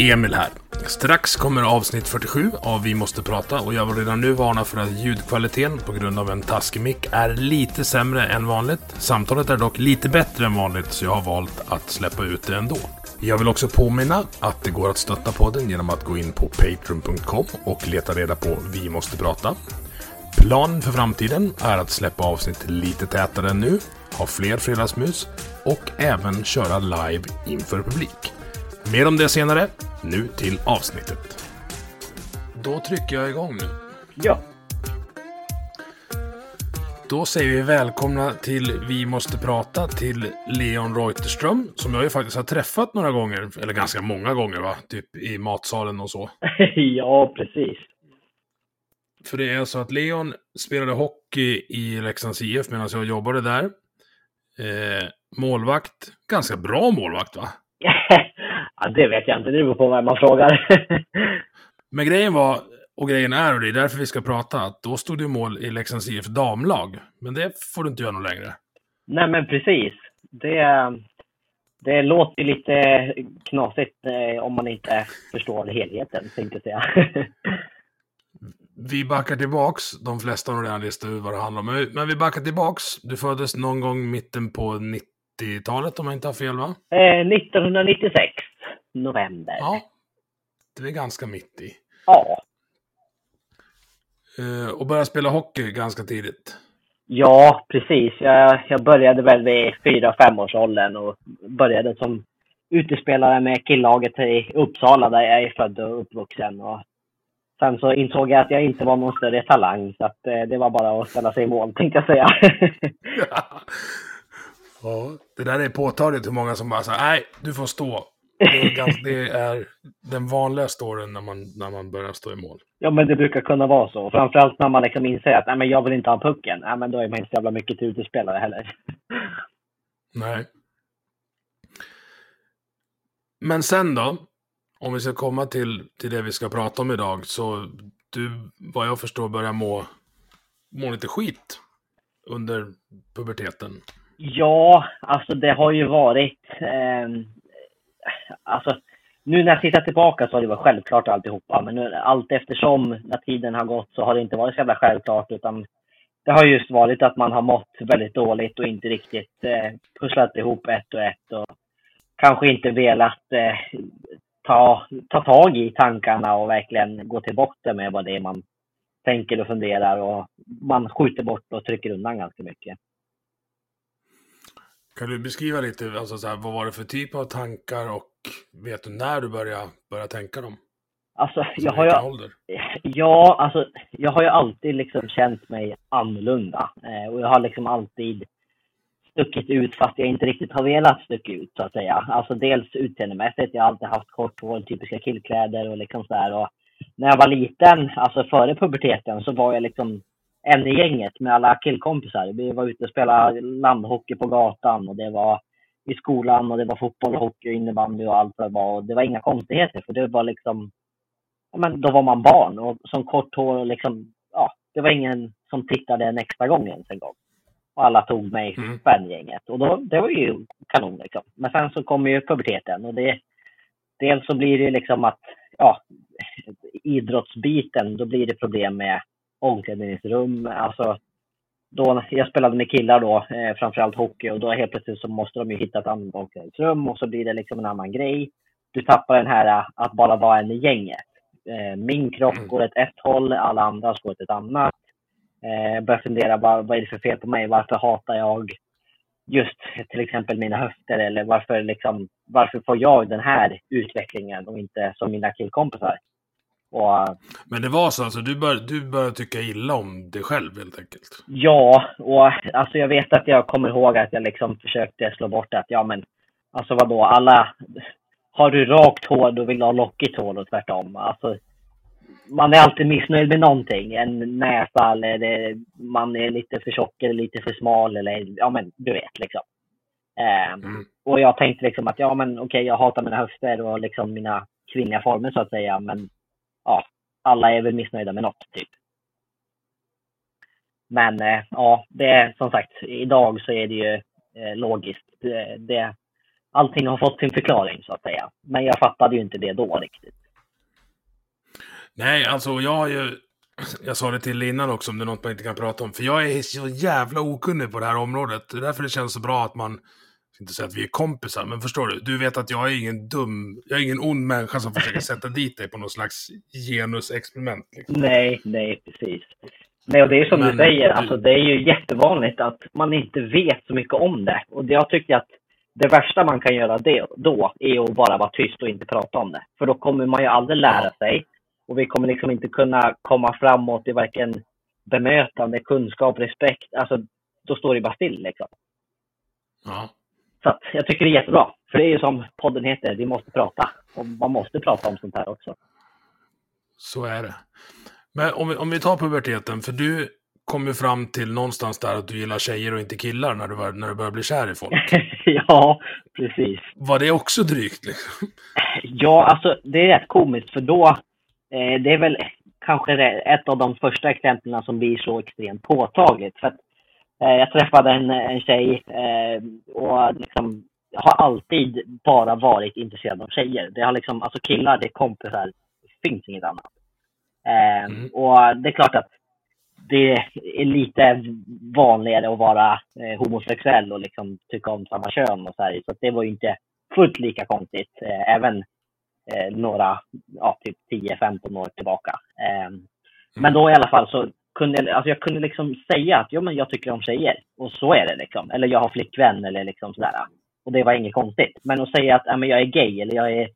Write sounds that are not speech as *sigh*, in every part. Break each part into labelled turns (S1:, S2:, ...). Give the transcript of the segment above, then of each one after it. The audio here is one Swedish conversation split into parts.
S1: Emil här. Strax kommer avsnitt 47 av Vi måste prata och jag vill redan nu varna för att ljudkvaliteten på grund av en taskig mick är lite sämre än vanligt. Samtalet är dock lite bättre än vanligt så jag har valt att släppa ut det ändå. Jag vill också påminna att det går att stötta podden genom att gå in på patreon.com och leta reda på Vi måste prata. Planen för framtiden är att släppa avsnitt lite tätare än nu, ha fler fredagsmus och även köra live inför publik. Mer om det senare. Nu till avsnittet. Då trycker jag igång nu.
S2: Ja.
S1: Då säger vi välkomna till Vi måste prata till Leon Reuterström som jag ju faktiskt har träffat några gånger, eller ganska många gånger va? Typ i matsalen och så. *laughs*
S2: ja, precis.
S1: För det är så att Leon spelade hockey i Leksands IF medan jag jobbade där. Eh, målvakt, ganska bra målvakt va? *laughs*
S2: Ja, det vet jag inte. Det beror på vem man frågar. *laughs*
S1: Men grejen var, och grejen är, och det är därför vi ska prata, att då stod du mål i Leksands IF damlag. Men det får du inte göra något längre.
S2: Nej, men precis. Det, det låter lite knasigt eh, om man inte förstår helheten, tänkte jag säga. *laughs*
S1: vi backar tillbaks. De flesta har redan listat ut vad det handlar om. Men vi backar tillbaks. Du föddes någon gång mitten på 90-talet om jag inte har fel va?
S2: Eh, 1996 november.
S1: Ja, det är ganska mitt i.
S2: Ja.
S1: Uh, och började spela hockey ganska tidigt.
S2: Ja, precis. Jag, jag började väl vid fyra femårsåldern och började som utespelare med killaget i Uppsala där jag är född och uppvuxen. Och sen så insåg jag att jag inte var någon större talang så att eh, det var bara att ställa sig i mål tänkte jag säga. *laughs*
S1: ja, det där är påtagligt hur många som bara säger nej, du får stå det är, den vanliga storyn när man, när man börjar stå i mål.
S2: Ja, men det brukar kunna vara så. Framförallt när man liksom inser att nej, men jag vill inte ha pucken. Nej, men då är man inte så jävla mycket till utespelare heller.
S1: Nej. Men sen då? Om vi ska komma till, till det vi ska prata om idag. Så du, vad jag förstår, börjar må, må lite skit under puberteten.
S2: Ja, alltså det har ju varit... Eh, alltså, nu när jag tittar tillbaka så har det varit självklart alltihopa. Men nu, allt eftersom när tiden har gått så har det inte varit så jävla självklart. Utan det har just varit att man har mått väldigt dåligt och inte riktigt eh, pusslat ihop ett och ett. Och kanske inte velat eh, ta, ta tag i tankarna och verkligen gå till botten med vad det är man tänker och funderar. Och man skjuter bort och trycker undan ganska mycket.
S1: Kan du beskriva lite, alltså så här, vad var det för typ av tankar och vet du när du började, började tänka dem?
S2: Alltså, jag har ju, ja, alltså, jag har ju alltid liksom känt mig annorlunda. Eh, och jag har liksom alltid stuckit ut fast jag inte riktigt har velat sticka ut så att säga. Alltså dels utseendemässigt, jag har alltid haft kort hår, typiska killkläder och liksom sådär. Och när jag var liten, alltså före puberteten, så var jag liksom en i gänget med alla killkompisar. Vi var ute och spelade landhockey på gatan och det var i skolan och det var fotboll, hockey, innebandy och allt vad det var. Och det var inga konstigheter för det var liksom, ja men då var man barn och som kort hår och liksom, ja, det var ingen som tittade en extra gång ens en gång. Och alla tog mig mm. gänget och då, det var ju kanon liksom. Men sen så kommer ju puberteten och det, dels så blir det liksom att, ja, idrottsbiten, då blir det problem med omklädningsrum. Alltså, då, jag spelade med killar då, eh, framförallt hockey, och då helt plötsligt så måste de ju hitta ett annat omklädningsrum och så blir det liksom en annan grej. Du tappar den här eh, att bara vara en i gänget. Eh, min kropp mm. går åt ett håll, alla andra går åt ett annat. Eh, jag börjar fundera, vad, vad är det för fel på mig? Varför hatar jag just till exempel mina höfter? Eller varför, liksom, varför får jag den här utvecklingen och inte som mina killkompisar?
S1: Och, Men det var så, alltså, du började du bör tycka illa om dig själv helt enkelt?
S2: Ja, och alltså jag vet att jag kommer ihåg att jag liksom försökte slå bort att ja men, alltså vadå, alla, har du rakt hår då vill du ha lockigt hår och tvärtom. Alltså, man är alltid missnöjd med någonting. En näsa eller man är lite för tjock eller lite för smal eller ja men du vet liksom. Eh, mm. Och jag tänkte liksom att ja men okej okay, jag hatar mina höfter och liksom mina kvinnliga former så att säga men ja, alla är väl missnöjda med något typ. Men eh, ja, det är som sagt, idag så är det ju eh, logiskt. Det, allting har fått sin förklaring så att säga. Men jag fattade ju inte det då riktigt.
S1: Nej, alltså jag har ju... Jag sa det till innan också om det är något man inte kan prata om. För jag är så jävla okunnig på det här området. Det är därför det känns så bra att man inte säga att vi är kompisar, men förstår du? Du vet att jag är ingen dum, jag är ingen ond människa som försöker sätta dit dig på någon slags genusexperiment. Liksom.
S2: Nej, nej, precis. Nej, och det är som men, du säger, du... alltså det är ju jättevanligt att man inte vet så mycket om det. Och jag tycker att det värsta man kan göra det, då är att bara vara tyst och inte prata om det. För då kommer man ju aldrig lära sig. Och vi kommer liksom inte kunna komma framåt i varken bemötande, kunskap, respekt. Alltså, då står det bara still liksom. Ja. Så att jag tycker det är jättebra. För det är ju som podden heter, vi måste prata. Och man måste prata om sånt här också.
S1: Så är det. Men om vi, om vi tar puberteten, för du kom ju fram till någonstans där att du gillar tjejer och inte killar när du, var, när du började bli kär i folk. *laughs*
S2: ja, precis.
S1: Var det också drygt? Liksom?
S2: Ja, alltså det är rätt komiskt för då, eh, det är väl kanske ett av de första exemplen som blir så extremt påtagligt. För att jag träffade en, en tjej eh, och liksom, har alltid bara varit intresserad av tjejer. Det har liksom, alltså killar, det är kompisar, det finns inget annat. Eh, mm. Och det är klart att det är lite vanligare att vara eh, homosexuell och liksom tycka om samma kön och så här. Så det var ju inte fullt lika konstigt. Eh, även eh, några, ja, typ 10-15 år tillbaka. Mm. Men då i alla fall så kunde, alltså jag kunde liksom säga att jo, men jag tycker om tjejer. Och så är det liksom. Eller jag har flickvän eller liksom sådär. Och det var inget konstigt. Men att säga att ja, men jag är gay eller jag är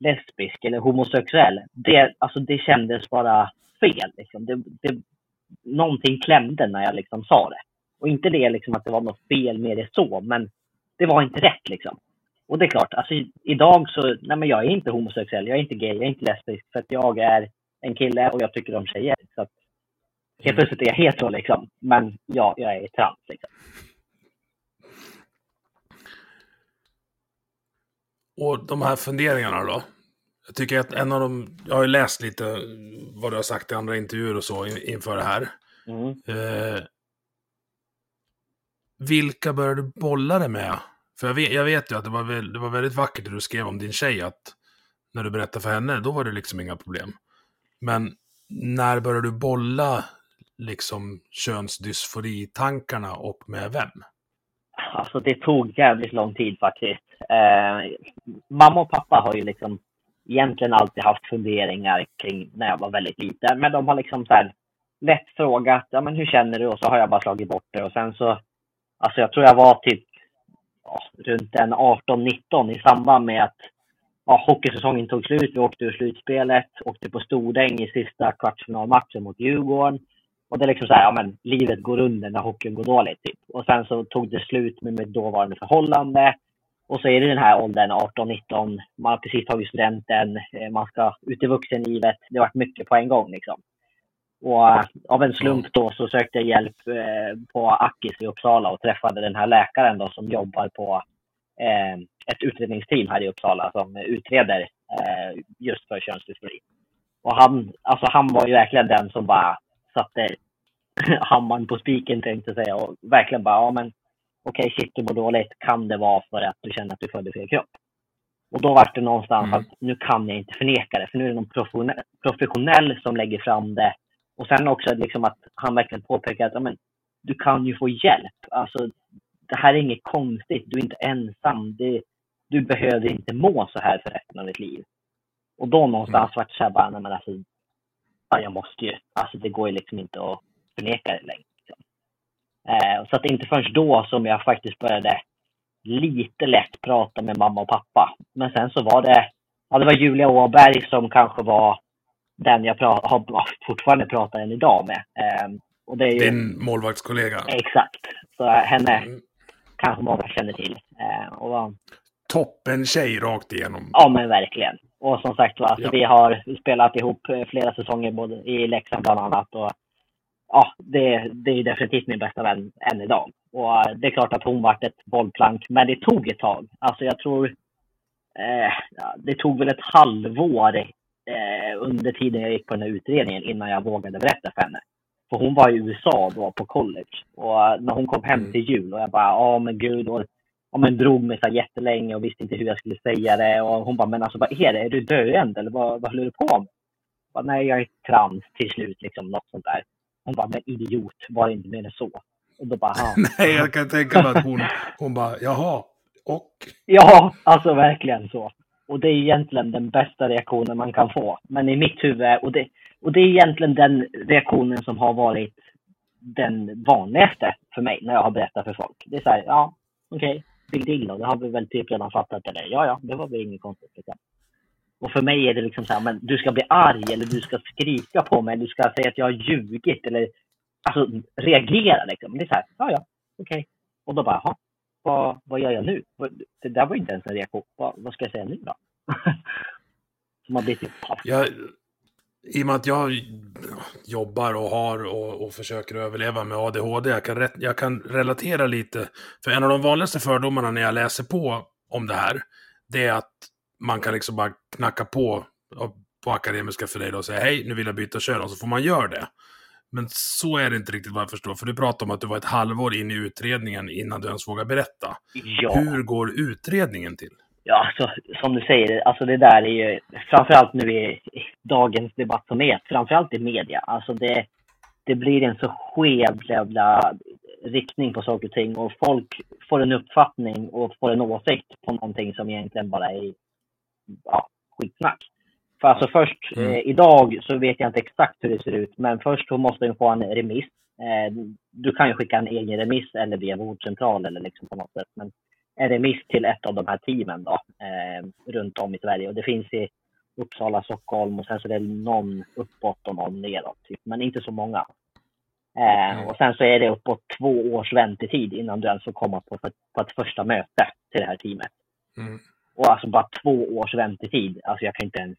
S2: lesbisk eller homosexuell. Det, alltså det kändes bara fel. Liksom. Det, det, någonting klämde när jag liksom sa det. Och inte det liksom att det var något fel med det så, men det var inte rätt liksom. Och det är klart, alltså idag så, nej men jag är inte homosexuell, jag är inte gay, jag är inte lesbisk, för att jag är en kille och jag tycker om tjejer. Så att Helt plötsligt är jag hetero liksom. Men ja, jag är trans liksom.
S1: Och de här funderingarna då? Jag tycker att en av dem, jag har ju läst lite vad du har sagt i andra intervjuer och så inför det här. Mm. Eh, vilka började du bolla det med? För jag vet, jag vet ju att det var, det var väldigt vackert det du skrev om din tjej, att när du berättade för henne, då var det liksom inga problem. Men när började du bolla liksom könsdysfori-tankarna och med vem?
S2: Alltså det tog jävligt lång tid faktiskt. Eh, mamma och pappa har ju liksom egentligen alltid haft funderingar kring när jag var väldigt liten. Men de har liksom så här lätt frågat, ja men hur känner du? Och så har jag bara slagit bort det. Och sen så, alltså jag tror jag var typ ja, runt en 18-19 i samband med att ja, hockeysäsongen tog slut. Vi åkte ur slutspelet, åkte på Stordäng i sista kvartsfinalmatchen mot Djurgården. Och det är liksom så här, ja men livet går under när hockeyn går dåligt. Typ. Och sen så tog det slut med mitt dåvarande förhållande. Och så är det den här åldern, 18-19, man har precis tagit studenten, eh, man ska ut i vuxenlivet. Det har varit mycket på en gång liksom. Och eh, av en slump då så sökte jag hjälp eh, på Akis i Uppsala och träffade den här läkaren då som jobbar på ett utredningsteam här i Uppsala som utreder just för könsdysfori. Och han, alltså han var ju verkligen den som bara satte *laughs* hammaren på spiken tänkte jag säga och verkligen bara, ja men okej okay, shit du mår dåligt, kan det vara för att du känner att du födde fel kropp? Och då var det någonstans mm. att nu kan jag inte förneka det, för nu är det någon professionell, som lägger fram det. Och sen också liksom att han verkligen påpekar att ja, men, du kan ju få hjälp. Alltså, det här är inget konstigt, du är inte ensam. Det, du behöver inte må så här för resten av ditt liv. Och då någonstans mm. vart det såhär bara, nej men alltså, ja, jag måste ju. Alltså det går ju liksom inte att förneka det längre. Liksom. Eh, så att inte förrän då som jag faktiskt började lite lätt prata med mamma och pappa. Men sen så var det, ja det var Julia Åberg som kanske var den jag pra har, *laughs* fortfarande pratar än idag med. Eh,
S1: och det är ju, Din målvaktskollega?
S2: Exakt. Så henne mm. kanske många känner till. Eh, och,
S1: Toppen tjej rakt igenom.
S2: Ja men verkligen. Och som sagt alltså, ja. vi har spelat ihop eh, flera säsonger både i Leksand bland annat. Och, ja, det, det är definitivt min bästa vän än idag. Och eh, det är klart att hon vart ett bollplank, men det tog ett tag. Alltså jag tror eh, det tog väl ett halvår eh, under tiden jag gick på den här utredningen innan jag vågade berätta för henne. För hon var i USA då på college. Och eh, när hon kom hem mm. till jul och jag bara, ja men gud. Och, ja, men drog mig så jättelänge och visste inte hur jag skulle säga det. Och hon bara, men alltså vad är det? Är du döende eller vad, vad håller du på med? Jag bara, Nej, jag är trans till slut, liksom något sånt där. Hon bara, men idiot, var det inte mer än så? Och då bara, *laughs*
S1: Nej, jag kan tänka mig att hon, hon bara, jaha, och?
S2: Ja, alltså verkligen så. Och det är egentligen den bästa reaktionen man kan få. Men i mitt huvud, och det, och det är egentligen den reaktionen som har varit den vanligaste för mig när jag har berättat för folk. Det är så här, ja, okej, okay, big deal då. Det har vi väl typ redan fattat. Eller ja, ja, det var väl inget konstigt. Liksom. Och för mig är det liksom så här, men du ska bli arg eller du ska skrika på mig. Du ska säga att jag har ljugit eller alltså reagera liksom. Det är så här, ja, ja, okej. Okay. Och då bara, jaha, vad, vad gör jag nu? Det där var inte ens en reaktion. Vad, vad ska jag säga nu då? *laughs* Som har blivit typ
S1: jag, i och med att jag jobbar och har och, och försöker överleva med ADHD, jag kan, jag kan relatera lite. För en av de vanligaste fördomarna när jag läser på om det här, det är att man kan liksom bara knacka på på Akademiska för dig och säga hej, nu vill jag byta kön och så får man göra det. Men så är det inte riktigt vad jag förstår, för du pratade om att du var ett halvår in i utredningen innan du ens vågade berätta. Ja. Hur går utredningen till?
S2: Ja, alltså, som du säger, alltså det där är ju framförallt nu i dagens debatt som är, framförallt i media. Alltså det, det blir en så skev jävla riktning på saker och ting och folk får en uppfattning och får en åsikt på någonting som egentligen bara är ja, skitsnack. För alltså först, mm. eh, idag så vet jag inte exakt hur det ser ut, men först så måste du få en remiss. Eh, du kan ju skicka en egen remiss eller via vårdcentral eller liksom på något sätt. Men en remiss till ett av de här teamen då, eh, runt om i Sverige. Och det finns i Uppsala, Stockholm och sen så är det någon uppåt och någon neråt. Typ. Men inte så många. Eh. Och sen så är det uppåt två års väntetid innan du ens får komma på, på ett första möte till det här teamet. Mm. Och alltså bara två års väntetid. Alltså jag kan inte ens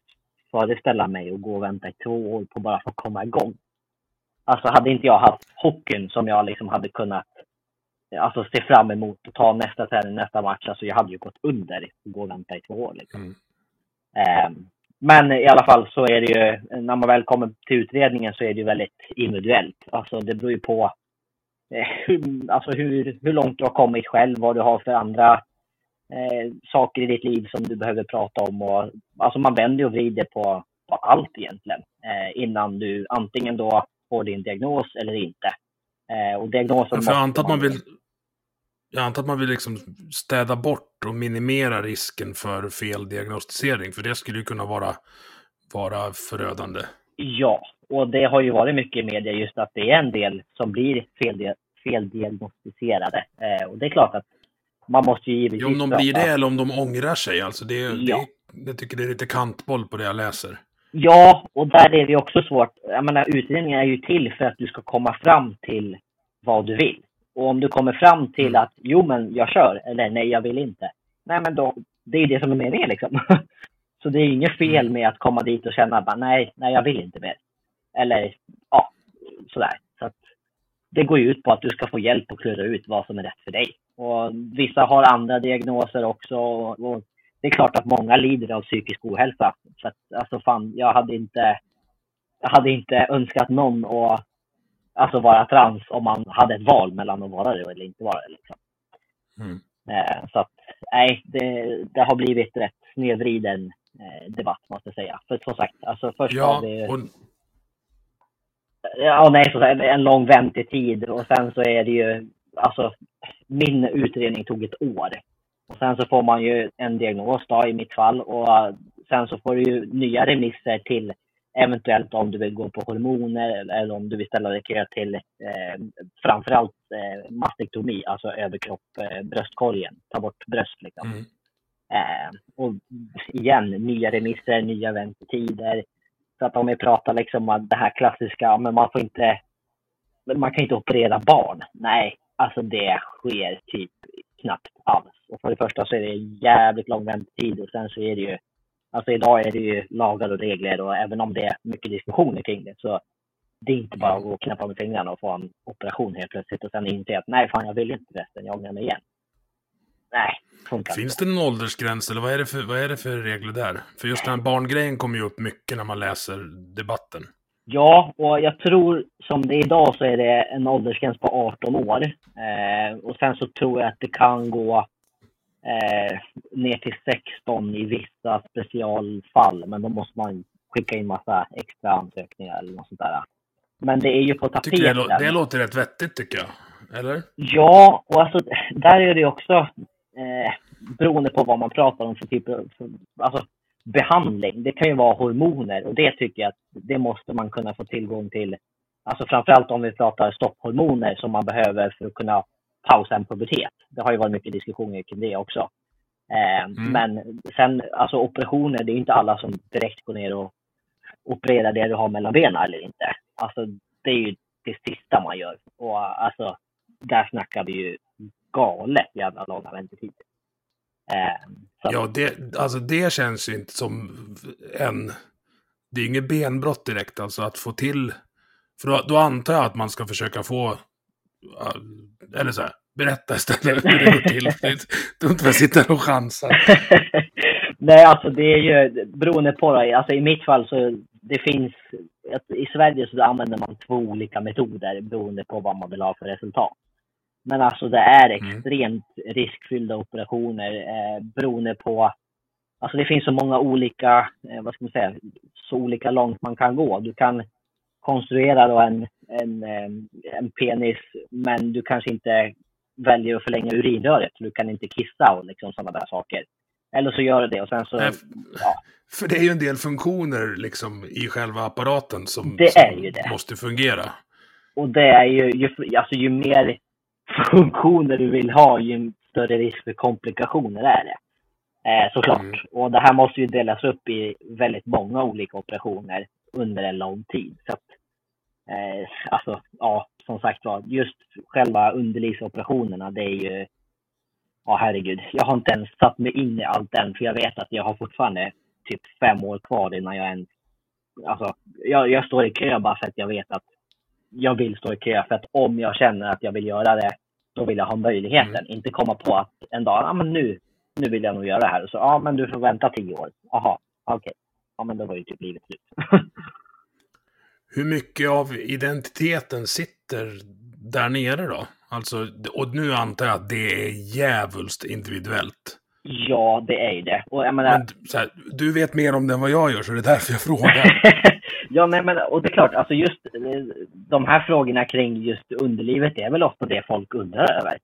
S2: föreställa mig och gå och vänta i två år på bara för att komma igång. Alltså hade inte jag haft hockeyn som jag liksom hade kunnat alltså, se fram emot och ta nästa träning, nästa match. Alltså jag hade ju gått under gå och vänta i två år. Liksom. Mm. Um, men i alla fall så är det ju, när man väl kommer till utredningen så är det ju väldigt individuellt. Alltså det beror ju på eh, hur, alltså hur, hur långt du har kommit själv, vad du har för andra eh, saker i ditt liv som du behöver prata om. Och, alltså man vänder och vrider på, på allt egentligen eh, innan du antingen då får din diagnos eller inte. Eh, och diagnosen
S1: jag antar att man vill jag antar att man vill liksom städa bort och minimera risken för feldiagnostisering, för det skulle ju kunna vara, vara förödande.
S2: Ja, och det har ju varit mycket i media just att det är en del som blir feldiagnostiserade. Eh, och det är klart att man måste ju givetvis...
S1: Ja, om de blir det eller om de ångrar sig. Alltså det, ja. det, jag tycker det är lite kantboll på det jag läser.
S2: Ja, och där är det också svårt. Jag menar, utredningen är ju till för att du ska komma fram till vad du vill. Och om du kommer fram till mm. att jo, men jag kör, eller nej, jag vill inte. Nej, men då, det är det som är meningen liksom. *laughs* Så det är inget fel mm. med att komma dit och känna bara nej, nej, jag vill inte mer. Eller ja, sådär. Så att det går ju ut på att du ska få hjälp att klura ut vad som är rätt för dig. Och vissa har andra diagnoser också. Och det är klart att många lider av psykisk ohälsa. Så att, alltså fan, jag hade inte, jag hade inte önskat någon att alltså vara trans om man hade ett val mellan att vara det eller inte vara det. Liksom. Mm. Eh, så att, nej, det, det, har blivit rätt snedvriden eh, debatt måste jag säga. För som sagt, alltså först ja, har vi... Och... Ja, nej, så en lång väntetid och sen så är det ju, alltså min utredning tog ett år. Och sen så får man ju en diagnos då i mitt fall och sen så får du ju nya remisser till eventuellt om du vill gå på hormoner eller om du vill ställa dig kö till eh, framförallt eh, mastektomi, alltså överkropp, eh, bröstkorgen, ta bort bröst liksom. Mm. Eh, och igen, nya remisser, nya väntetider. Så att om vi pratar liksom om det här klassiska, men man får inte, man kan inte operera barn. Nej, alltså det sker typ knappt alls. Och för det första så är det jävligt lång väntetid och sen så är det ju, alltså idag är det ju lagar och regler och även om det är mycket diskussioner kring det så det är inte bara att gå och knäppa med fingrarna och få en operation helt plötsligt och sen inse att nej fan jag vill inte resten, jag ångrar mig igen. Nej,
S1: funkar Finns det någon åldersgräns eller vad är, det för, vad är det för regler där? För just den här barngrejen kommer ju upp mycket när man läser debatten.
S2: Ja, och jag tror som det är idag så är det en åldersgräns på 18 år. Eh, och sen så tror jag att det kan gå eh, ner till 16 i vissa specialfall. Men då måste man skicka in massa extra ansökningar eller något sånt där. Men det är ju på tapeten.
S1: Det, det låter rätt vettigt tycker jag. Eller?
S2: Ja, och alltså där är det också eh, beroende på vad man pratar om för typ av alltså, behandling. Det kan ju vara hormoner och det tycker jag att det måste man kunna få tillgång till. Alltså framförallt om vi pratar stopphormoner som man behöver för att kunna pausa en pubertet. Det har ju varit mycket diskussioner kring det också. Eh, mm. Men sen, alltså operationer, det är inte alla som direkt går ner och opererar det du har mellan benen eller inte. Alltså det är ju det sista man gör. Och alltså, där snackar vi ju galet jävla långa väntetider.
S1: Eh, ja, det, alltså det känns ju inte som en... Det är inget benbrott direkt, alltså att få till... För då, då antar jag att man ska försöka få... Eller så här, berätta istället hur det går till. Du inte bara sitta och chansa. *laughs*
S2: Nej, alltså det är ju beroende på. Det. Alltså i mitt fall så det finns... I Sverige så använder man två olika metoder beroende på vad man vill ha för resultat. Men alltså det är mm. extremt mm. riskfyllda operationer eh, beroende på... Alltså det finns så många olika, eh, vad ska man säga, så olika långt man kan gå. Du kan konstruera då en, en, eh, en penis, men du kanske inte väljer att förlänga urinröret. Du kan inte kissa och liksom sådana där saker. Eller så gör du det och sen så... Nej,
S1: ja. För det är ju en del funktioner liksom i själva apparaten som,
S2: det
S1: som
S2: ju det.
S1: måste fungera.
S2: Och det är ju, ju, alltså ju mer *laughs* funktioner du vill ha, ju större risk för komplikationer är det. Eh, såklart. Mm. Och det här måste ju delas upp i väldigt många olika operationer under en lång tid. Så att, eh, alltså, ja, som sagt var, just själva underlivsoperationerna, det är ju, ja herregud, jag har inte ens satt mig in i allt än, för jag vet att jag har fortfarande typ fem år kvar innan jag ens, alltså, jag, jag står i kö bara för att jag vet att jag vill stå i kö för att om jag känner att jag vill göra det, då vill jag ha möjligheten. Mm. Inte komma på att en dag, ja men nu, nu vill jag nog göra det här. Och så, ja men du får vänta tio år. Jaha, okej. Okay. Ja men då var ju typ livet slut. *laughs*
S1: Hur mycket av identiteten sitter där nere då? Alltså, och nu antar jag att det är djävulskt individuellt.
S2: Ja, det är det. Och jag menar... Men,
S1: här, du vet mer om det än vad jag gör, så det är därför jag frågar. *laughs*
S2: ja, nej, men och det är klart, alltså just eh, de här frågorna kring just underlivet, det är väl ofta det folk undrar över.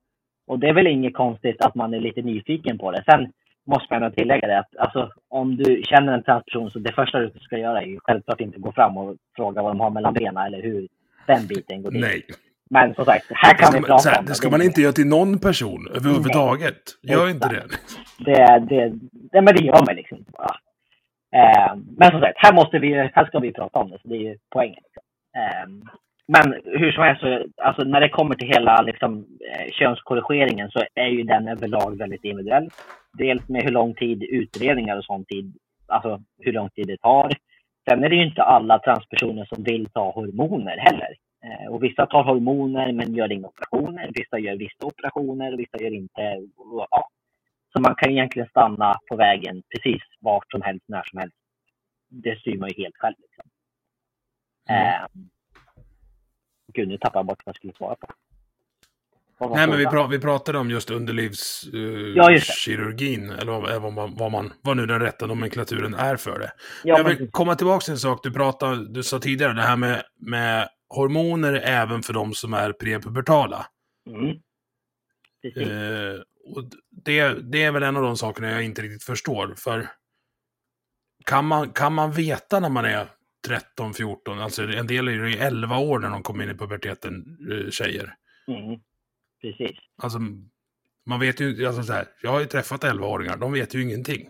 S2: Och det är väl inget konstigt att man är lite nyfiken på det. Sen måste man tillägga det att alltså, om du känner en transperson så det första du ska göra är ju självklart inte gå fram och fråga vad de har mellan benen eller hur den biten går till.
S1: Nej.
S2: Men som sagt, här kan vi prata
S1: här, om det. ska man inte göra till någon person överhuvudtaget. Gör inte det.
S2: Det, det, det, men det gör man liksom bara. Eh, men som sagt, här, måste vi, här ska vi prata om det, så det är ju poängen. Eh, men hur som helst, så, alltså, när det kommer till hela liksom, eh, könskorrigeringen så är ju den överlag väldigt individuell. Dels med hur lång tid utredningar och sånt tid, alltså hur lång tid det tar. Sen är det ju inte alla transpersoner som vill ta hormoner heller. Eh, och vissa tar hormoner men gör inga operationer. Vissa gör vissa operationer och vissa gör inte. Ja. Så man kan egentligen stanna på vägen precis vart som helst, när som helst. Det styr man ju helt själv. Liksom. Mm. Eh, gud, nu tappade jag bort vad jag skulle svara på.
S1: Nej, men vi, pra vi pratade om just underlivskirurgin, uh, ja, eller vad, vad, man, vad, man, vad nu den rätta nomenklaturen är för det. Ja, jag vill men... komma tillbaka till en sak du pratade, du sa tidigare, det här med, med hormoner även för de som är prepubertala. Mm. Uh, och det, det är väl en av de sakerna jag inte riktigt förstår, för kan man, kan man veta när man är 13, 14, alltså en del är ju 11 år när de kommer in i puberteten, eh, tjejer.
S2: Mm. Precis.
S1: Alltså, man vet ju, alltså så här, jag har ju träffat 11-åringar, de vet ju ingenting.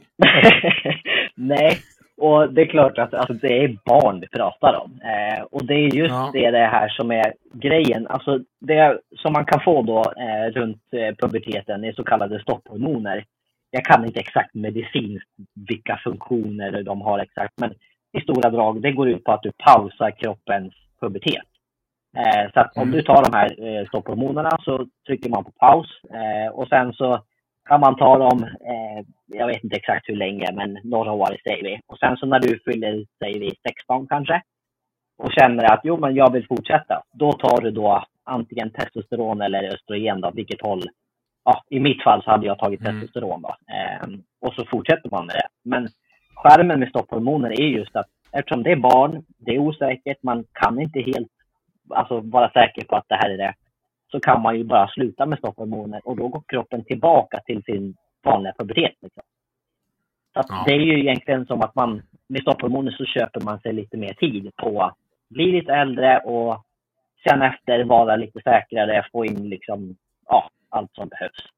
S1: *laughs*
S2: Nej, och det är klart att alltså, det är barn vi pratar om. Eh, och det är just ja. det, det här som är grejen. Alltså det som man kan få då eh, runt eh, puberteten är så kallade stopphormoner. Jag kan inte exakt medicinskt vilka funktioner de har exakt, men i stora drag, det går ut på att du pausar kroppens pubertet. Eh, så att om mm. du tar de här eh, stopphormonerna så trycker man på paus eh, och sen så kan man ta dem, eh, jag vet inte exakt hur länge, men några år säger vi. Och sen så när du fyller, säger vi 16 kanske, och känner att jo, men jag vill fortsätta, då tar du då antingen testosteron eller östrogen då, vilket håll. Ja, I mitt fall så hade jag tagit mm. testosteron då. Eh, och så fortsätter man med det. Men skärmen med stopphormoner är just att eftersom det är barn, det är osäkert, man kan inte helt alltså, vara säker på att det här är det så kan man ju bara sluta med stopphormoner och då går kroppen tillbaka till sin vanliga pubertet. Liksom. Så ja. Det är ju egentligen som att man med stopphormoner så köper man sig lite mer tid på att bli lite äldre och sen efter vara lite säkrare, få in liksom, ja, allt som behövs.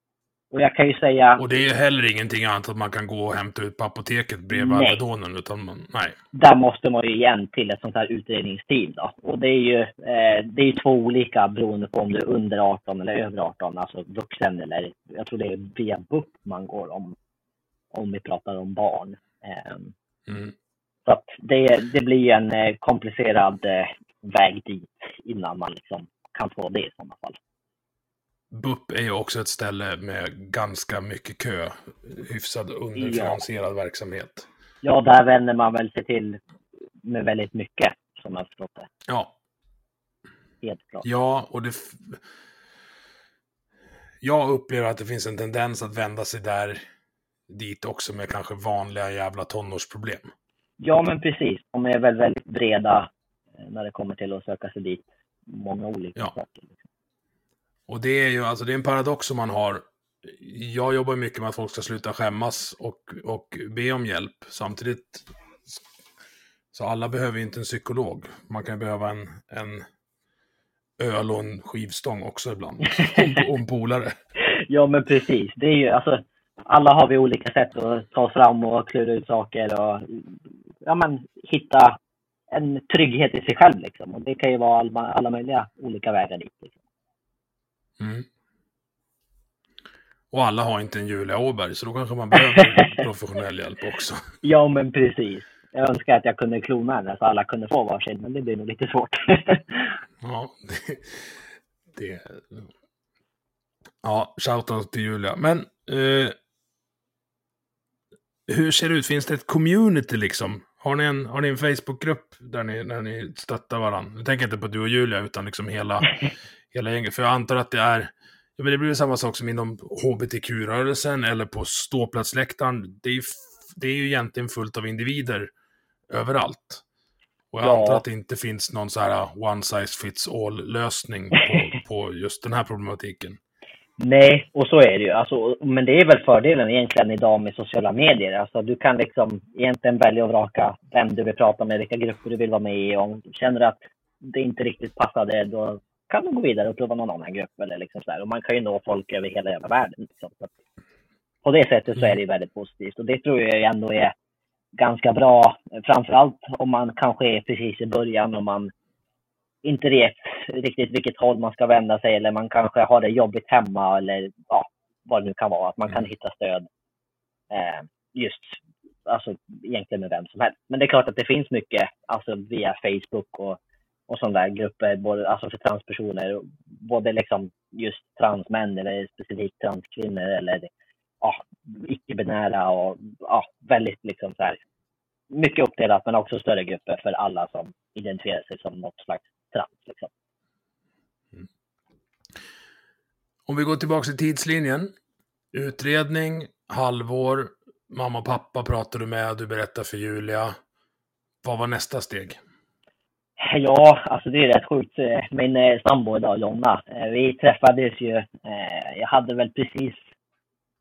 S2: Och jag kan ju säga...
S1: Och det är ju heller ingenting annat att man kan gå och hämta ut på apoteket bredvid Alvedonen, utan man, nej.
S2: Där måste man ju igen till ett sånt här utredningsteam då. Och det är ju, eh, det är två olika beroende på om du är under 18 eller över 18, alltså vuxen eller, jag tror det är via BUP man går om, om vi pratar om barn. Eh, mm. Så att det, det blir en eh, komplicerad eh, väg dit innan man liksom kan få det i sådana fall.
S1: BUP är ju också ett ställe med ganska mycket kö. Hyfsad underfinansierad ja. verksamhet.
S2: Ja, där vänder man väl sig till med väldigt mycket, som jag förstått det.
S1: Ja.
S2: Helt klart.
S1: Ja, och det... Jag upplever att det finns en tendens att vända sig där dit också med kanske vanliga jävla tonårsproblem.
S2: Ja, men precis. De är väl väldigt breda eh, när det kommer till att söka sig dit. Många olika ja. saker. Liksom.
S1: Och det är ju alltså det är en paradox som man har. Jag jobbar mycket med att folk ska sluta skämmas och, och be om hjälp. Samtidigt så alla behöver ju inte en psykolog. Man kan behöva en, en öl och en skivstång också ibland. *laughs* Om, om polare.
S2: Ja, men precis. Det är ju alltså, alla har vi olika sätt att ta oss fram och klura ut saker och ja, men, hitta en trygghet i sig själv. Liksom. Och det kan ju vara alla, alla möjliga olika vägar dit. Liksom. Mm.
S1: Och alla har inte en Julia Åberg, så då kanske man behöver *laughs* professionell hjälp också.
S2: Ja, men precis. Jag önskar att jag kunde klona henne så alla kunde få varsin, men det blir nog lite svårt. *laughs*
S1: ja, det, det... Ja, shoutout till Julia. Men eh, hur ser det ut? Finns det ett community liksom? Har ni en, har ni en Facebookgrupp där ni, där ni stöttar varandra? Jag tänker inte på du och Julia, utan liksom hela, *laughs* hela gänget. För jag antar att det är, ja, men det blir samma sak som inom hbtq-rörelsen eller på ståplatsläktaren. Det är, det är ju egentligen fullt av individer överallt. Och jag ja. antar att det inte finns någon så här one size fits all lösning på, på just den här problematiken.
S2: Nej, och så är det ju. Alltså, men det är väl fördelen egentligen idag med sociala medier. Alltså, du kan liksom egentligen välja och vraka vem du vill prata med, vilka grupper du vill vara med i. Om du känner att det inte riktigt passar dig, då kan du gå vidare och prova någon annan grupp. Eller liksom så. Och man kan ju nå folk över hela jävla världen. Liksom. Så på det sättet så är det väldigt positivt. Och det tror jag ändå är ganska bra. Framförallt om man kanske är precis i början och man inte vet riktigt vilket håll man ska vända sig eller man kanske har det jobbigt hemma eller ja, vad det nu kan vara. Att man kan mm. hitta stöd eh, just alltså egentligen med vem som helst. Men det är klart att det finns mycket alltså via Facebook och, och sådana där grupper, både, alltså för transpersoner, både liksom just transmän eller specifikt transkvinnor eller ja, icke-binära och ja, väldigt liksom så här mycket uppdelat men också större grupper för alla som identifierar sig som något slags trams. Liksom. Mm.
S1: Om vi går tillbaka till tidslinjen. Utredning, halvår, mamma och pappa pratar du med, du berättar för Julia. Vad var nästa steg?
S2: Ja, alltså det är rätt sjukt. Min eh, sambo idag, Jonna, eh, vi träffades ju, eh, jag hade väl precis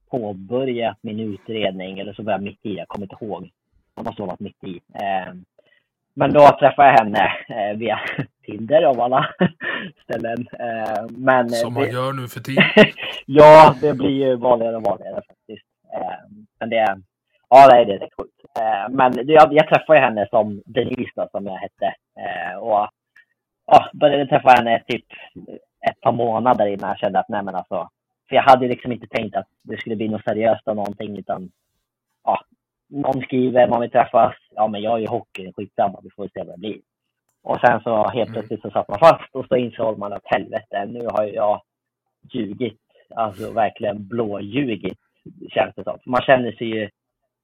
S2: påbörjat min utredning, eller så var jag mitt i, jag kommer inte ihåg. Han måste ha varit mitt i. Men då träffade jag henne via Tinder av alla *laughs* ställen. Eh, men,
S1: Som man
S2: det,
S1: gör nu för tiden. *laughs*
S2: ja, det blir ju vanligare och vanligare faktiskt. Eh, men det, ja, nej, det är rätt sjukt. Eh, men jag, jag träffade henne som Denise då, som jag hette. Och ja, började träffa henne typ ett par månader innan jag kände att nej men alltså. För jag hade liksom inte tänkt att det skulle bli något seriöst av någonting utan ja, någon skriver, man vill träffas. Ja, men jag är ju hockey, skitsamma, vi får se vad det blir. Och sen så helt
S1: Mm.
S2: plötsligt så satt man fast och så insåg man att helvete, nu har jag ljugit. Alltså verkligen blåljugit känns det som. Man känner sig ju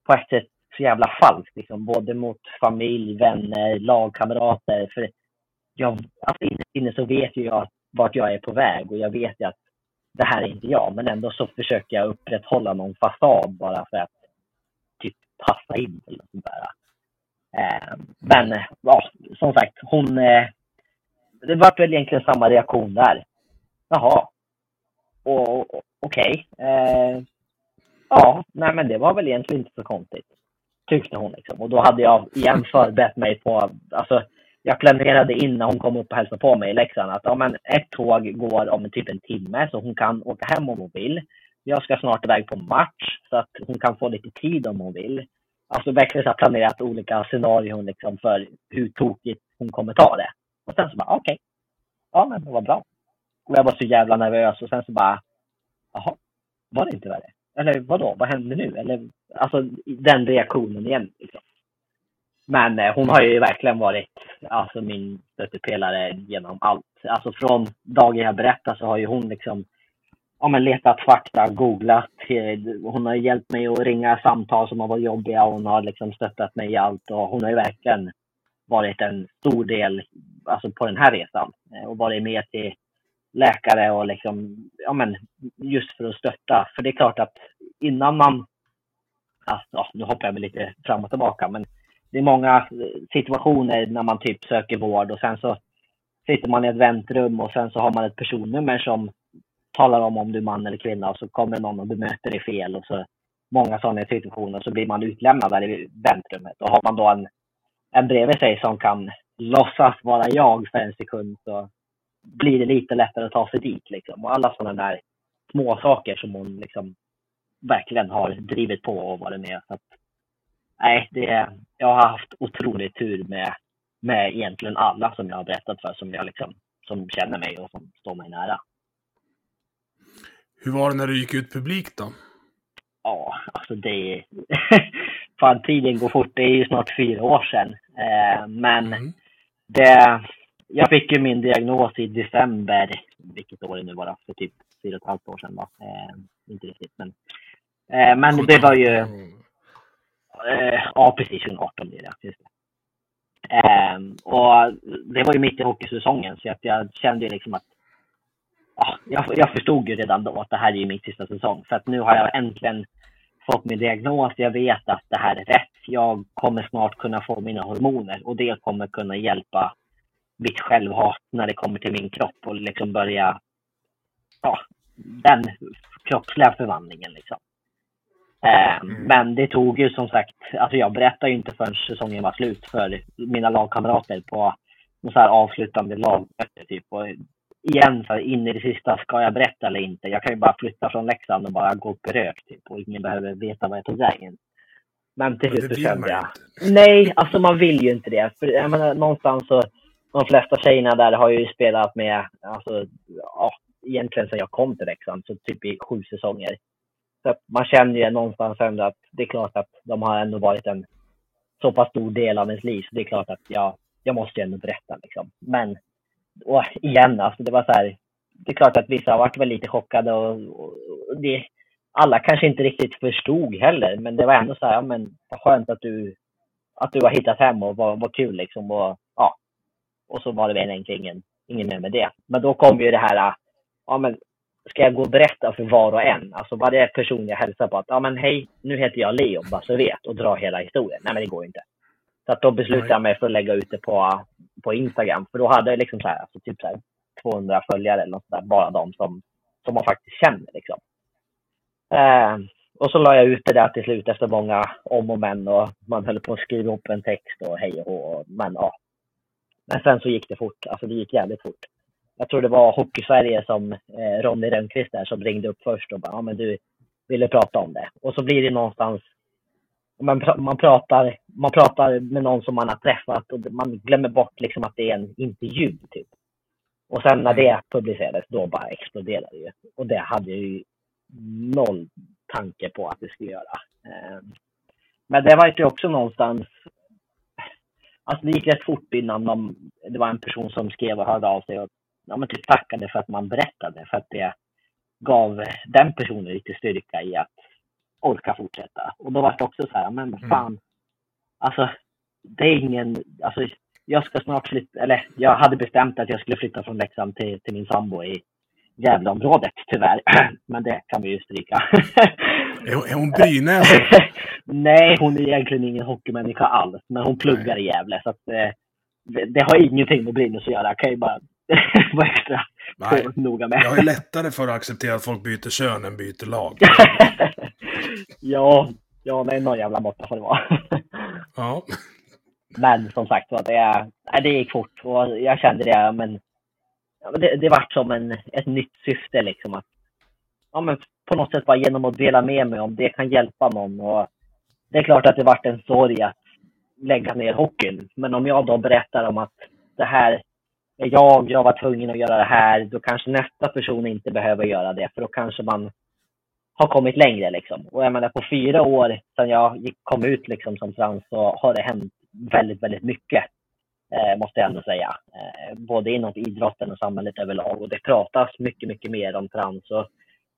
S2: på ett sätt så jävla falskt, liksom, både mot familj, vänner, lagkamrater. För jag, alltså inne så vet ju jag vart jag är på väg och jag vet ju att det här är inte jag. Men ändå så försöker jag upprätthålla någon fasad bara för att typ passa in eller något sånt där. Eh, men ja, som sagt, hon... Eh, det var väl egentligen samma reaktion där. Jaha. Och okej. Eh, ja, nej men det var väl egentligen inte så konstigt. Tyckte hon liksom. Och då hade jag igen förberett mig på, alltså jag planerade in när hon kom upp och hälsade på mig i Leksand att ja, men ett tåg går om typ en timme så hon kan åka hem om hon vill. Jag ska snart iväg på match så att hon kan få lite tid om hon vill. Alltså verkligen så här planerat olika scenarion liksom för hur tokigt hon kommer ta det. Och sen så bara ah, okej. Ja men det var bra. Och jag var så jävla nervös och sen så bara jaha, var det inte värre? Eller vadå, vad hände nu? Eller alltså den reaktionen igen. Liksom. Men eh, hon har ju verkligen varit alltså, min stöttepelare genom allt. Alltså från dagen jag berättar så har ju hon liksom ja, men letat fakta, googlat. Hon har hjälpt mig att ringa samtal som har varit jobbiga. Hon har liksom stöttat mig i allt och hon har ju verkligen varit en stor del alltså, på den här resan eh, och varit med till läkare och liksom, ja men just för att stötta. För det är klart att innan man, alltså, nu hoppar jag väl lite fram och tillbaka, men det är många eh, situationer när man typ söker vård och sen så sitter man i ett väntrum och sen så har man ett personnummer som talar om om du är man eller kvinna och så kommer någon och bemöter dig fel och så många sådana situationer så blir man utlämnad där i väntrummet och har man då en, en bredvid sig som kan låtsas vara jag för en sekund så blir det lite lättare att ta sig dit liksom. Och alla sådana där små saker som hon liksom verkligen har drivit på och varit med. Så att, nej, det, är- jag har haft otrolig tur med, med egentligen alla som jag har berättat för, som jag liksom, som känner mig och som står mig nära.
S1: Hur var det när du gick ut publik då?
S2: Ja, alltså det... *laughs* Fan, tiden går fort. Det är ju snart fyra år sedan. Eh, men
S1: Mm.
S2: det... Jag fick ju min diagnos i december, vilket år det nu var, för typ fyra och ett halvt år sedan. Då. Eh, inte riktigt, men... Eh, men det var ju... Eh, ja, precis. 2018 blir det. Just det. Ehm, och det var ju mitt i hockeysäsongen, så att jag kände ju liksom att jag, jag förstod ju redan då att det här är min sista säsong. För att nu har jag äntligen fått min diagnos. Jag vet att det här är rätt. Jag kommer snart kunna få mina hormoner och det kommer kunna hjälpa mitt självhat när det kommer till min kropp och liksom börja, ja, den kroppsliga förvandlingen liksom. Eh,
S1: Mm.
S2: Men det tog ju som sagt, alltså jag berättade ju inte förrän säsongen var slut för mina lagkamrater på så här avslutande lagmöte typ. Och igen, så här, in i det sista, ska jag berätta eller inte? Jag kan ju bara flytta från Leksand och bara gå rök typ och ingen behöver veta vad jag tog vägen. Men till slut så kände jag. Nej, alltså man vill ju inte det. För jag menar, någonstans så, de flesta tjejerna där har ju spelat med, alltså, ja, egentligen sedan jag kom till Leksand, så typ i sju säsonger. Så man känner ju någonstans ändå att det är klart att de har ändå varit en så pass stor del av ens liv. Så det är klart att jag, jag måste ju ändå berätta liksom. Men, och igen, alltså det var så här, det är klart att vissa har varit väl lite chockade och, och, det, alla kanske inte riktigt förstod heller, men det var ändå så här, ja men vad skönt att du, att du har hittat hem och vad, vad kul liksom och ja. Och så var det väl egentligen ingen, ingen mer med det. Men då kom ju det här, ja men ska jag gå och berätta för var och en? Alltså varje person jag hälsar på att, ja men hej, nu heter jag Leon, bara så vet, och dra hela historien. Nej men det går ju inte. Så att då beslutade jag mig för att lägga ut det på, på Instagram, för då hade jag liksom så här, alltså typ så här 200 följare eller något där, bara de som, som man faktiskt känner liksom. Eh, och så la jag ut det där till slut efter många om och men och man höll på att skriva upp en text och hej och men ja. Men sen så gick det fort, alltså det gick jävligt fort. Jag tror det var Hockeysverige som eh, Ronny Rönnqvist där som ringde upp först och bara, ja men du ville prata om det. Och så blir det någonstans, man, man, pratar, man pratar med någon som man har träffat och man glömmer bort liksom att det är en intervju typ. Och sen när det publicerades, då bara exploderade det ju. Och det hade jag ju noll tanke på att det skulle göra. Eh, men det var ju också någonstans... Alltså det gick rätt fort innan de, det var en person som skrev och hörde av sig och ja, men typ tackade för att man berättade. För att det gav den personen lite styrka i att orka fortsätta. Och då var det också så här, men mm. fan. Mm. Alltså, det är ingen... Alltså, jag ska snart flytta, eller jag hade bestämt att jag skulle flytta från Leksand till, till min sambo i Gävleområdet tyvärr. *clears throat* Men det kan vi ju stryka. *laughs*
S1: är hon Brynäs? *laughs*
S2: Nej, hon är egentligen ingen hockeymänniska alls. Men hon pluggar Nej. i Gävle. Så att, eh, det, har ingenting med Brynäs att göra. Jag kan ju bara *laughs* vara extra Nej. noga med.
S1: Jag har lättare för att acceptera att folk byter kön än byter lag.
S2: Ja, ja, är någon jävla måtta får det vara.
S1: ja. *laughs*
S2: Men som sagt var, det, det gick fort och jag kände det, men det, det vart som en, ett nytt syfte liksom att ja, men på något sätt bara genom att dela med mig om det kan hjälpa någon. Och det är klart att det vart en sorg att lägga ner hockeyn. Men om jag då berättar om att det här är jag, jag var tvungen att göra det här, då kanske nästa person inte behöver göra det, för då kanske man har kommit längre liksom. Och jag menar på fyra år sedan jag gick, kom ut liksom som trans så har det hänt väldigt, väldigt mycket. Eh, måste jag ändå säga. Eh, både inom idrotten och samhället överlag. Och det pratas mycket, mycket mer om trans. Och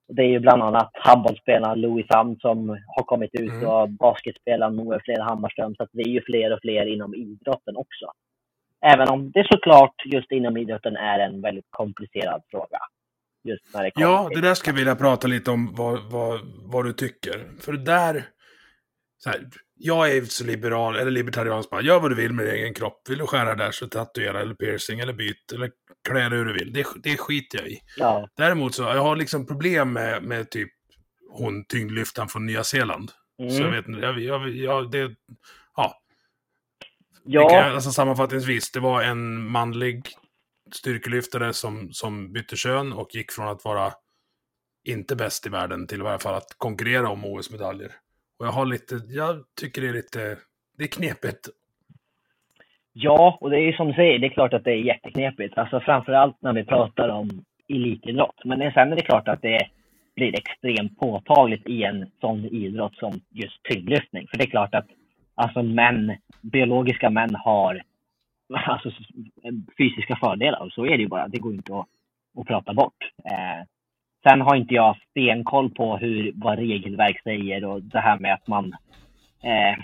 S2: det är ju bland annat handbollsspelaren Louis Sam som har kommit ut mm. och basketspelaren Moe Fler Hammarström. Så det är ju fler och fler inom idrotten också. Även om det såklart just inom idrotten är en väldigt komplicerad fråga.
S1: Just när det ja, det där ska jag vilja prata lite om vad, vad, vad du tycker. För det där så här, jag är så liberal, eller libertariansk, bara gör vad du vill med din egen kropp. Vill du skära där så tatuera eller piercing eller byt eller klä dig hur du vill. Det, det skiter jag i. Ja. Däremot så jag har liksom problem med, med typ hon tyngdlyftaren från Nya Zeeland. Mm. Så jag vet inte, jag, jag, jag, det, ja. Ja. Vilka, alltså sammanfattningsvis, det var en manlig styrkelyftare som, som bytte kön och gick från att vara inte bäst i världen till i varje fall att konkurrera om OS-medaljer. Och jag har lite, jag tycker det är lite, det är knepigt.
S2: Ja, och det är ju som du säger, det är klart att det är jätteknepigt. Alltså framförallt när vi pratar om elitidrott. Men sen är det klart att det blir extremt påtagligt i en sån idrott som just tyngdlyftning. För det är klart att alltså män, biologiska män har *laughs* alltså, fysiska fördelar. Så är det ju bara. Det går inte att, att prata bort. Eh, Sen har inte jag stenkoll på hur, vad regelverk säger och det här med att man eh,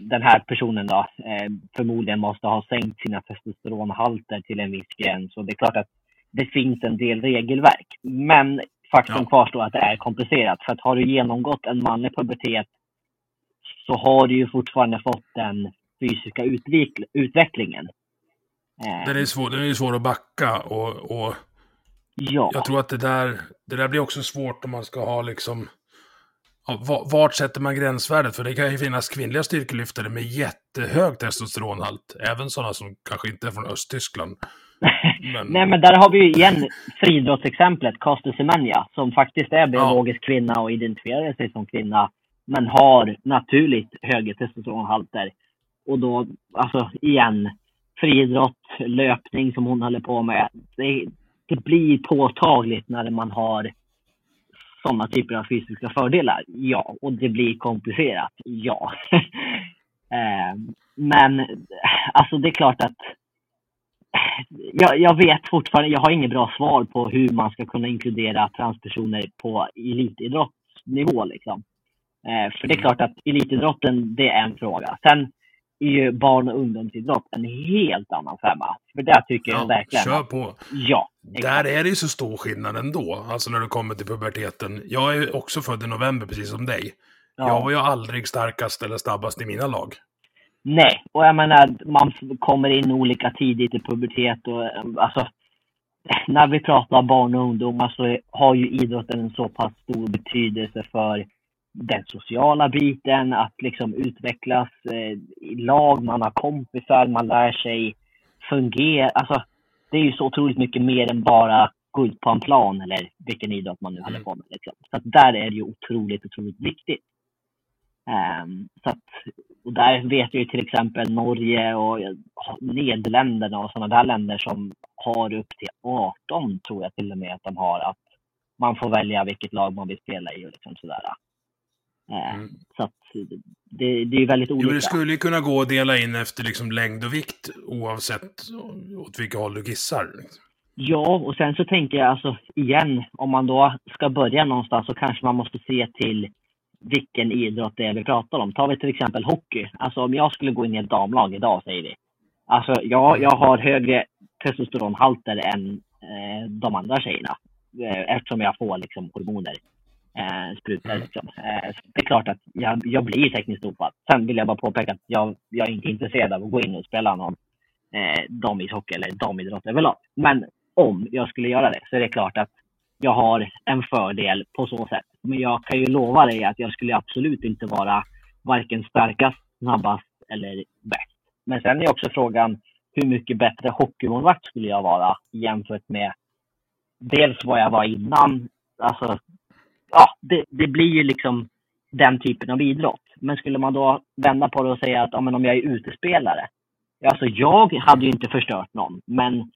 S2: den här personen då eh, förmodligen måste ha sänkt sina testosteronhalter till en viss gräns. Och det är klart att det finns en del regelverk. Men faktum ja. kvarstår att det är komplicerat. För att har du genomgått en manlig pubertet så har du ju fortfarande fått den fysiska utvecklingen.
S1: Den är svår, den är svår att backa och, och Ja. Jag tror att det där, det där blir också svårt om man ska ha liksom... Vart sätter man gränsvärdet? För det kan ju finnas kvinnliga styrkelyftare med jättehög testosteronhalt. Även sådana som kanske inte är från Östtyskland. *laughs*
S2: Men... Nej, men där har vi ju igen friidrottsexemplet, Caster Semenya, som faktiskt är biologisk ja. kvinna och identifierar sig som kvinna, men har naturligt högre testosteronhalter. Och då, alltså igen, friidrott, löpning som hon håller på med. Det, det blir påtagligt när man har sådana typer av fysiska fördelar. Ja, och det blir komplicerat. Ja. *laughs* Eh, men alltså det är klart att jag, jag, vet fortfarande, jag har inget bra svar på hur man ska kunna inkludera transpersoner på elitidrottsnivå. Liksom. Eh, för det är klart att elitidrotten, det är en fråga. Sen är ju barn och ungdomsidrott en helt annan femma. För där tycker jag verkligen...
S1: Kör på!
S2: Ja.
S1: Där är det ju så stor skillnad ändå, alltså när du kommer till puberteten. Jag är också född i november, precis som dig. Ja. Jag var ju aldrig starkast eller snabbast i mina lag.
S2: Nej, och jag menar, man kommer in olika tidigt i pubertet och alltså... När vi pratar barn och ungdomar så har ju idrotten en så pass stor betydelse för den sociala biten, att liksom utvecklas eh, i lag, man har kompisar, man lär sig fungera. Alltså, det är ju så otroligt mycket mer än bara gå ut på en plan eller vilken idrott man nu håller mm. på med. Liksom. Så att där är det ju otroligt, otroligt viktigt. Um, så att, och där vet jag ju till exempel Norge och Nederländerna och sådana där länder som har upp till 18 tror jag till och med att de har att man får välja vilket lag man vill spela i och liksom sådär. Uh, mm. Så att det, det är väldigt olika. Jo,
S1: det skulle ju kunna gå att dela in efter liksom längd och vikt oavsett åt vilka håll du kissar. Liksom.
S2: Ja, och sen så tänker jag alltså igen, om man då ska börja någonstans så kanske man måste se till vilken idrott det är vi pratar om. Tar vi till exempel hockey. Alltså om jag skulle gå in i ett damlag idag, säger vi. Alltså ja, jag har högre testosteronhalter än eh, de andra tjejerna. Eh, eftersom jag får liksom hormoner eh, sprutor. Mm. Liksom. Eh, det är klart att jag, jag blir tekniskt dopad. Sen vill jag bara påpeka att jag, jag är inte intresserad av att gå in och spela någon eh, damishockey eller damidrott överlag. Men om jag skulle göra det så är det klart att jag har en fördel på så sätt. Men jag kan ju lova dig att jag skulle absolut inte vara varken starkast, snabbast eller bäst. Men sen är också frågan hur mycket bättre hockeymålvakt skulle jag vara jämfört med dels vad jag var innan. Alltså, ja, det, det blir ju liksom den typen av idrott. Men skulle man då vända på det och säga att ja, men om jag är utespelare. Alltså jag hade ju inte förstört någon, men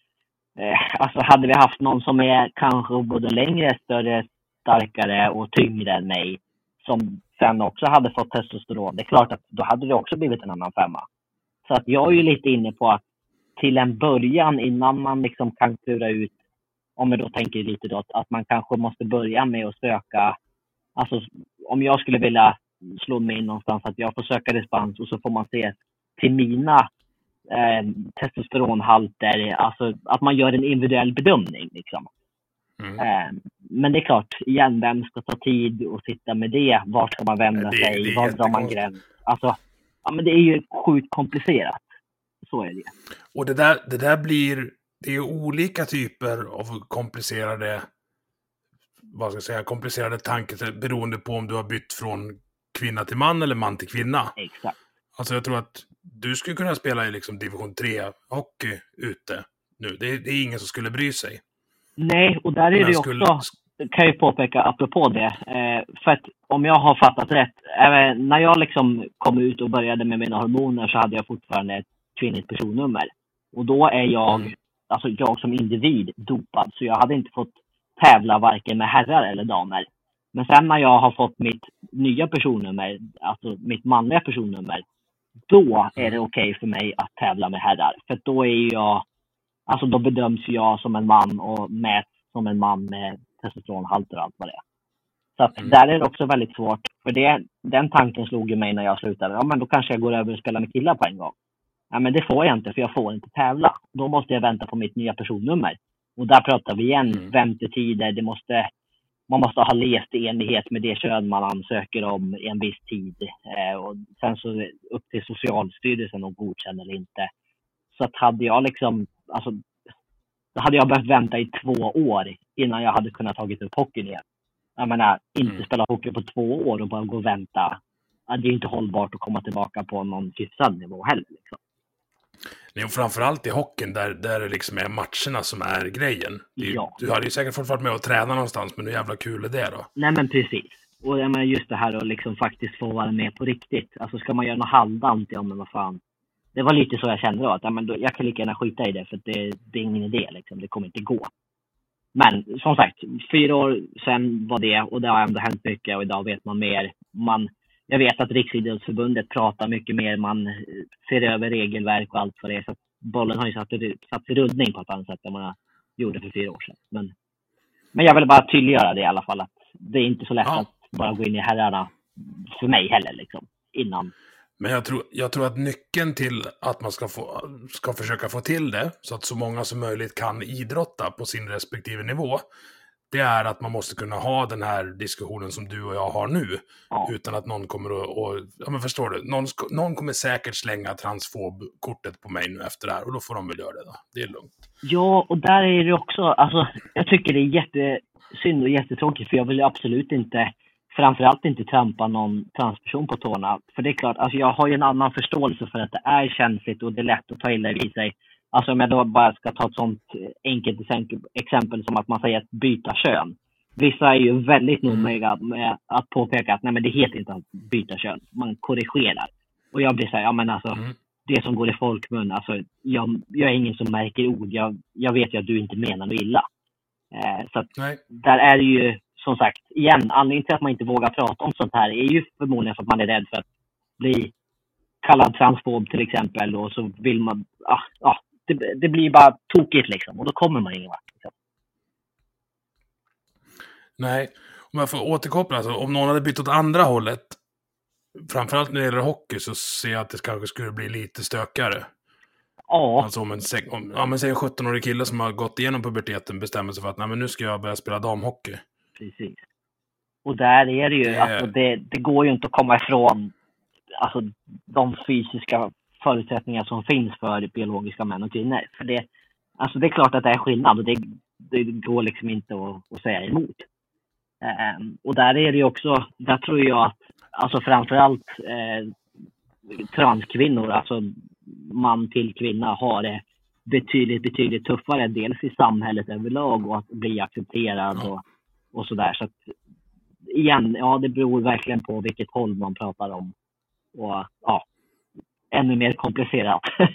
S2: Eh, alltså hade vi haft någon som är kanske både längre, större, starkare och tyngre än mig som sen också hade fått testosteron, det är klart att då hade det också blivit en annan femma. Så att jag är ju lite inne på att till en början innan man liksom kan klura ut, om vi då tänker lite då, att man kanske måste börja med att söka, alltså om jag skulle vilja slå mig in någonstans att jag får söka dispens och så får man se till mina eh, testosteronhalter, alltså att man gör en individuell bedömning. Liksom. Mm. Eh, men det är klart, igen, vem ska ta tid och sitta med det? Vart ska man vända det, sig? Det Var drar man gräns? Alltså, ja, men det är ju sjukt komplicerat. Så är det.
S1: Och det där, det där blir, det är olika typer av komplicerade, vad ska jag säga, komplicerade tankar beroende på om du har bytt från kvinna till man eller man till kvinna.
S2: Exakt.
S1: Alltså jag tror att du skulle kunna spela i liksom division 3-hockey ute nu. Det, det, är ingen som skulle bry sig.
S2: Nej, och där är Men det skulle... också, kan jag påpeka apropå det. Eh, för att om jag har fattat rätt, eh, när jag liksom kom ut och började med mina hormoner så hade jag fortfarande ett kvinnligt personnummer. Och då är jag, mm. Alltså jag som individ, dopad. Så jag hade inte fått tävla varken med herrar eller damer. Men sen när jag har fått mitt nya personnummer, alltså mitt manliga personnummer, då är det okej okay för mig att tävla med herrar. För då är jag, alltså då bedöms jag som en man och mäts som en man med testosteronhalter och allt vad det är. Så att mm. där är det också väldigt svårt. För det, den tanken slog ju mig när jag slutade. Ja, men då kanske jag går över och spelar med killar på en gång. Ja, men det får jag inte, för jag får inte tävla. Då måste jag vänta på mitt nya personnummer. Och där pratar vi igen mm. väntetider. Det måste man måste ha levt i enlighet med det kön man ansöker om i en viss tid. Eh, och sen så upp till Socialstyrelsen att godkänna eller inte. Så att hade jag liksom, alltså, då hade jag behövt vänta i två år innan jag hade kunnat tagit upp hockeyn igen. Jag menar, inte mm. spela hockey på två år och bara gå och vänta. Det är inte hållbart att komma tillbaka på någon hyfsad nivå heller. Liksom.
S1: Nej, och framförallt i hockeyn där, där det liksom är matcherna som är grejen. Det, ja. Du hade ju säkert fått vara med och träna någonstans, men hur jävla kul är det då?
S2: Nej, men precis. Och jag menar just det här att liksom faktiskt få vara med på riktigt. Alltså ska man göra något halvdant, ja men vad fan. Det var lite så jag kände då, att ja, men då, jag kan lika gärna skita i det för det, det är ingen idé liksom. Det kommer inte gå. Men som sagt, fyra år sedan var det och det har ändå hänt mycket och idag vet man mer. Man, jag vet att Riksidrottsförbundet pratar mycket mer, man ser över regelverk och allt vad det är. Så bollen har ju satt, satt i rullning på ett annat sätt än man gjorde för fyra år sedan. Men, men jag vill bara tydliggöra det i alla fall, att det är inte så lätt ja. att bara gå in i herrarna för mig heller, liksom, innan.
S1: Men jag tror, jag tror att nyckeln till att man ska, få, ska försöka få till det, så att så många som möjligt kan idrotta på sin respektive nivå, det är att man måste kunna ha den här diskussionen som du och jag har nu. Ja. Utan att någon kommer att, och, ja men förstår du, någon, någon kommer säkert slänga transfobkortet på mig nu efter det här och då får de väl göra det då. Det är lugnt.
S2: Ja, och där är det också, alltså jag tycker det är jättesynd och jättetråkigt för jag vill absolut inte framförallt inte trampa någon transperson på tårna. För det är klart, alltså jag har ju en annan förståelse för att det är känsligt och det är lätt att ta illa vid sig. Alltså om jag då bara ska ta ett sånt enkelt exempel som att man säger att byta kön. Vissa är ju väldigt
S1: Mm.
S2: noga med att påpeka att nej men det heter inte att byta kön. Man korrigerar. Och jag blir så här, ja men alltså
S1: Mm.
S2: det som går i folkmun, alltså jag, jag är ingen som märker ord. Jag, jag vet ju att du inte menar något illa. Eh, så att
S1: Nej.
S2: där är det ju som sagt, igen, anledningen till att man inte vågar prata om sånt här är ju förmodligen för att man är rädd för att bli kallad transfob till exempel och så vill man, ja, ja det, det blir bara tokigt liksom och då kommer man ingen vart. Liksom.
S1: Nej, om jag får återkoppla, alltså, om någon hade bytt åt andra hållet, framförallt när det gäller hockey, så ser jag att det kanske skulle bli lite stökigare.
S2: Ja,
S1: Alltså om en, om, ja, men säg en 17-årig kille som har gått igenom puberteten bestämmer sig för att Nej, men nu ska jag börja spela damhockey.
S2: precis. Och där är det ju,
S1: Det-
S2: alltså det, det går ju inte att komma ifrån alltså, de fysiska förutsättningar som finns för biologiska män och kvinnor. För det, alltså det är klart att det är skillnad och det, det går liksom inte att, att säga emot. Ehm, och där är det ju också, där tror jag att alltså framförallt eh, transkvinnor, alltså man till kvinna, har det betydligt, betydligt tuffare. Dels i samhället överlag och att bli accepterad och, och sådär. Så att, igen, ja det beror verkligen på vilket håll man pratar om. Och ja, ännu mer komplicerat. *laughs*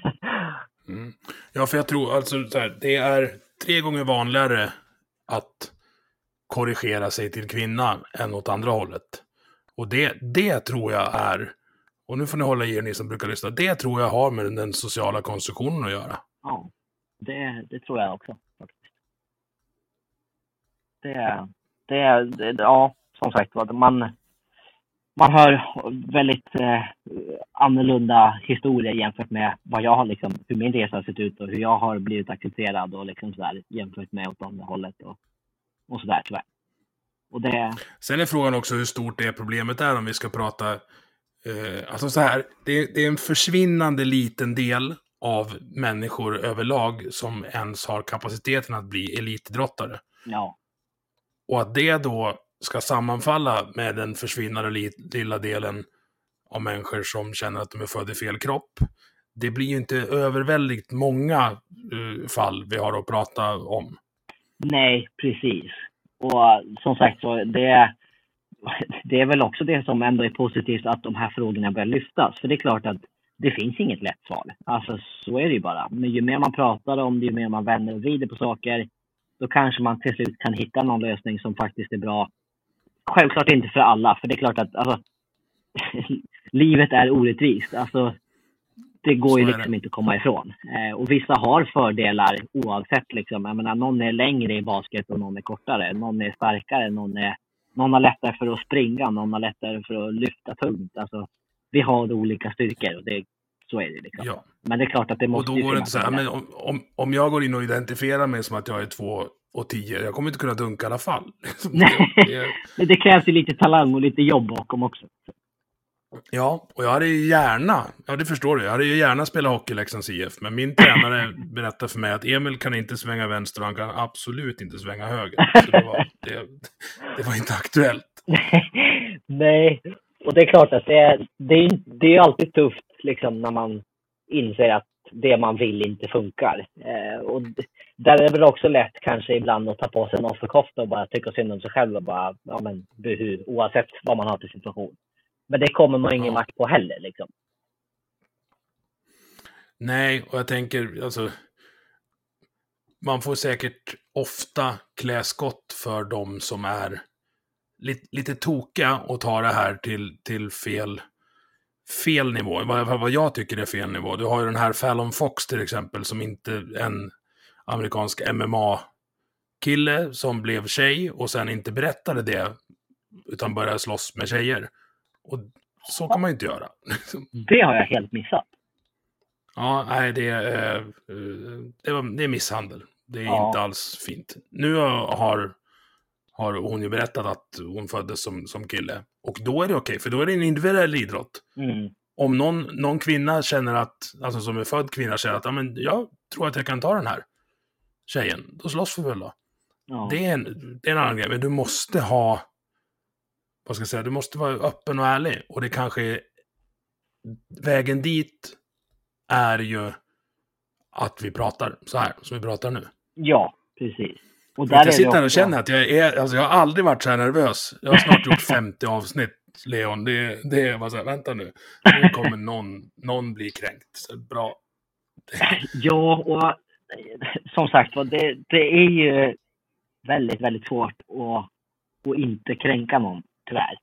S1: Mm. Ja, för jag tror alltså så här, det är tre gånger vanligare att korrigera sig till kvinna än åt andra hållet. Och det, det tror jag är, och nu får ni hålla i er ni som brukar lyssna, det tror jag har med den sociala konstruktionen att göra.
S2: ja, det, det tror jag också. Det, det, det, ja, som sagt var, man, man hör väldigt eh, annorlunda historier jämfört med vad jag har liksom, hur min resa har sett ut och hur jag har blivit accepterad och liksom sådär jämfört med åt andra hållet och, och sådär tyvärr. Och det,
S1: Sen är frågan också hur stort det problemet är om vi ska prata... Eh, alltså så här, det, det är en försvinnande liten del av människor överlag som ens har kapaciteten att bli elitidrottare.
S2: ja,
S1: Och att det då ska sammanfalla med den försvinnande lilla delen av människor som känner att de är födda i fel kropp. Det blir ju inte överväldigt många uh, fall vi har att prata om.
S2: Nej, precis. Och som sagt så, det, det är väl också det som ändå är positivt att de här frågorna börjar lyftas. För det är klart att det finns inget lätt svar. Alltså så är det ju bara. Men ju mer man pratar om det, ju mer man vänder och vrider på saker, då kanske man till slut kan hitta någon lösning som faktiskt är bra. Självklart inte för alla, för det är klart att alltså, *laughs* livet är orättvist. Alltså, det går ju
S1: Så
S2: liksom inte att komma ifrån. Eh, och vissa har fördelar oavsett. Liksom. Jag menar, någon är längre i basket och någon är kortare. Någon är starkare, någon, är, någon har lättare för att springa, någon har lättare för att lyfta tungt. Alltså, vi har olika styrkor och det, så är det. Liksom.
S1: Ja.
S2: Men det är klart att det
S1: Och
S2: måste
S1: då
S2: ju
S1: går det inte så här,
S2: en
S1: men om, om, om jag går in och identifierar mig som att jag är två och tio, jag kommer inte kunna dunka i alla fall. *laughs*
S2: Nej.
S1: Det- det-
S2: krävs ju lite talang och lite jobb bakom också.
S1: Ja, och jag hade ju gärna, ja det förstår du, jag hade ju gärna spelat hockey i Leksands IF, men min tränare *laughs* berättade för mig att Emil kan inte svänga vänster och han kan absolut inte svänga höger. *laughs* Så det, var, det, det var inte aktuellt.
S2: Nej, och det är klart att det är, det är, det är alltid tufft liksom, när man inser att det man vill inte funkar. Eh, och där är det väl också lätt kanske ibland att ta på sig en offerkofta och bara tycka synd om sig själv och bara, ja men buhu, oavsett vad man har för situation. Men det kommer man ingen vart på heller liksom.
S1: Nej, och jag tänker, alltså, man får säkert ofta klä skott för de som är lite, lite tokiga och tar det här till, till fel, fel nivå. Vad, vad jag tycker är fel nivå. Du har ju den här Fallon Fox till exempel, som inte en amerikansk MMA-kille som blev tjej och sen inte berättade det, utan började slåss med tjejer. Och så kan man ju inte göra. *laughs*
S2: Det har jag helt missat.
S1: Ja, nej, det är, eh, det, var, det är misshandel. Det är
S2: Ja.
S1: inte alls fint. Nu har, har hon ju berättat att hon föddes som, som kille. Och då är det okej, för då är det en individuell idrott.
S2: Mm.
S1: Om någon, någon kvinna känner att, alltså som är född kvinna känner att, ja men jag tror att jag kan ta den här tjejen, då slåss vi väl då.
S2: Ja.
S1: Det, är en, det är en annan grej, men du måste ha, vad ska jag säga, du måste vara öppen och ärlig. Och det kanske är, vägen dit är ju att vi pratar så här, som vi pratar nu.
S2: Ja, precis.
S1: Och där jag sitter här och känner att jag är, alltså jag har aldrig varit så här nervös. Jag har snart gjort 50 avsnitt, Leon. Det, det är bara så här, vänta nu. Nu kommer någon, någon bli kränkt. Så bra.
S2: Ja, och som sagt det, det är ju väldigt, väldigt svårt att, att inte kränka någon, tyvärr.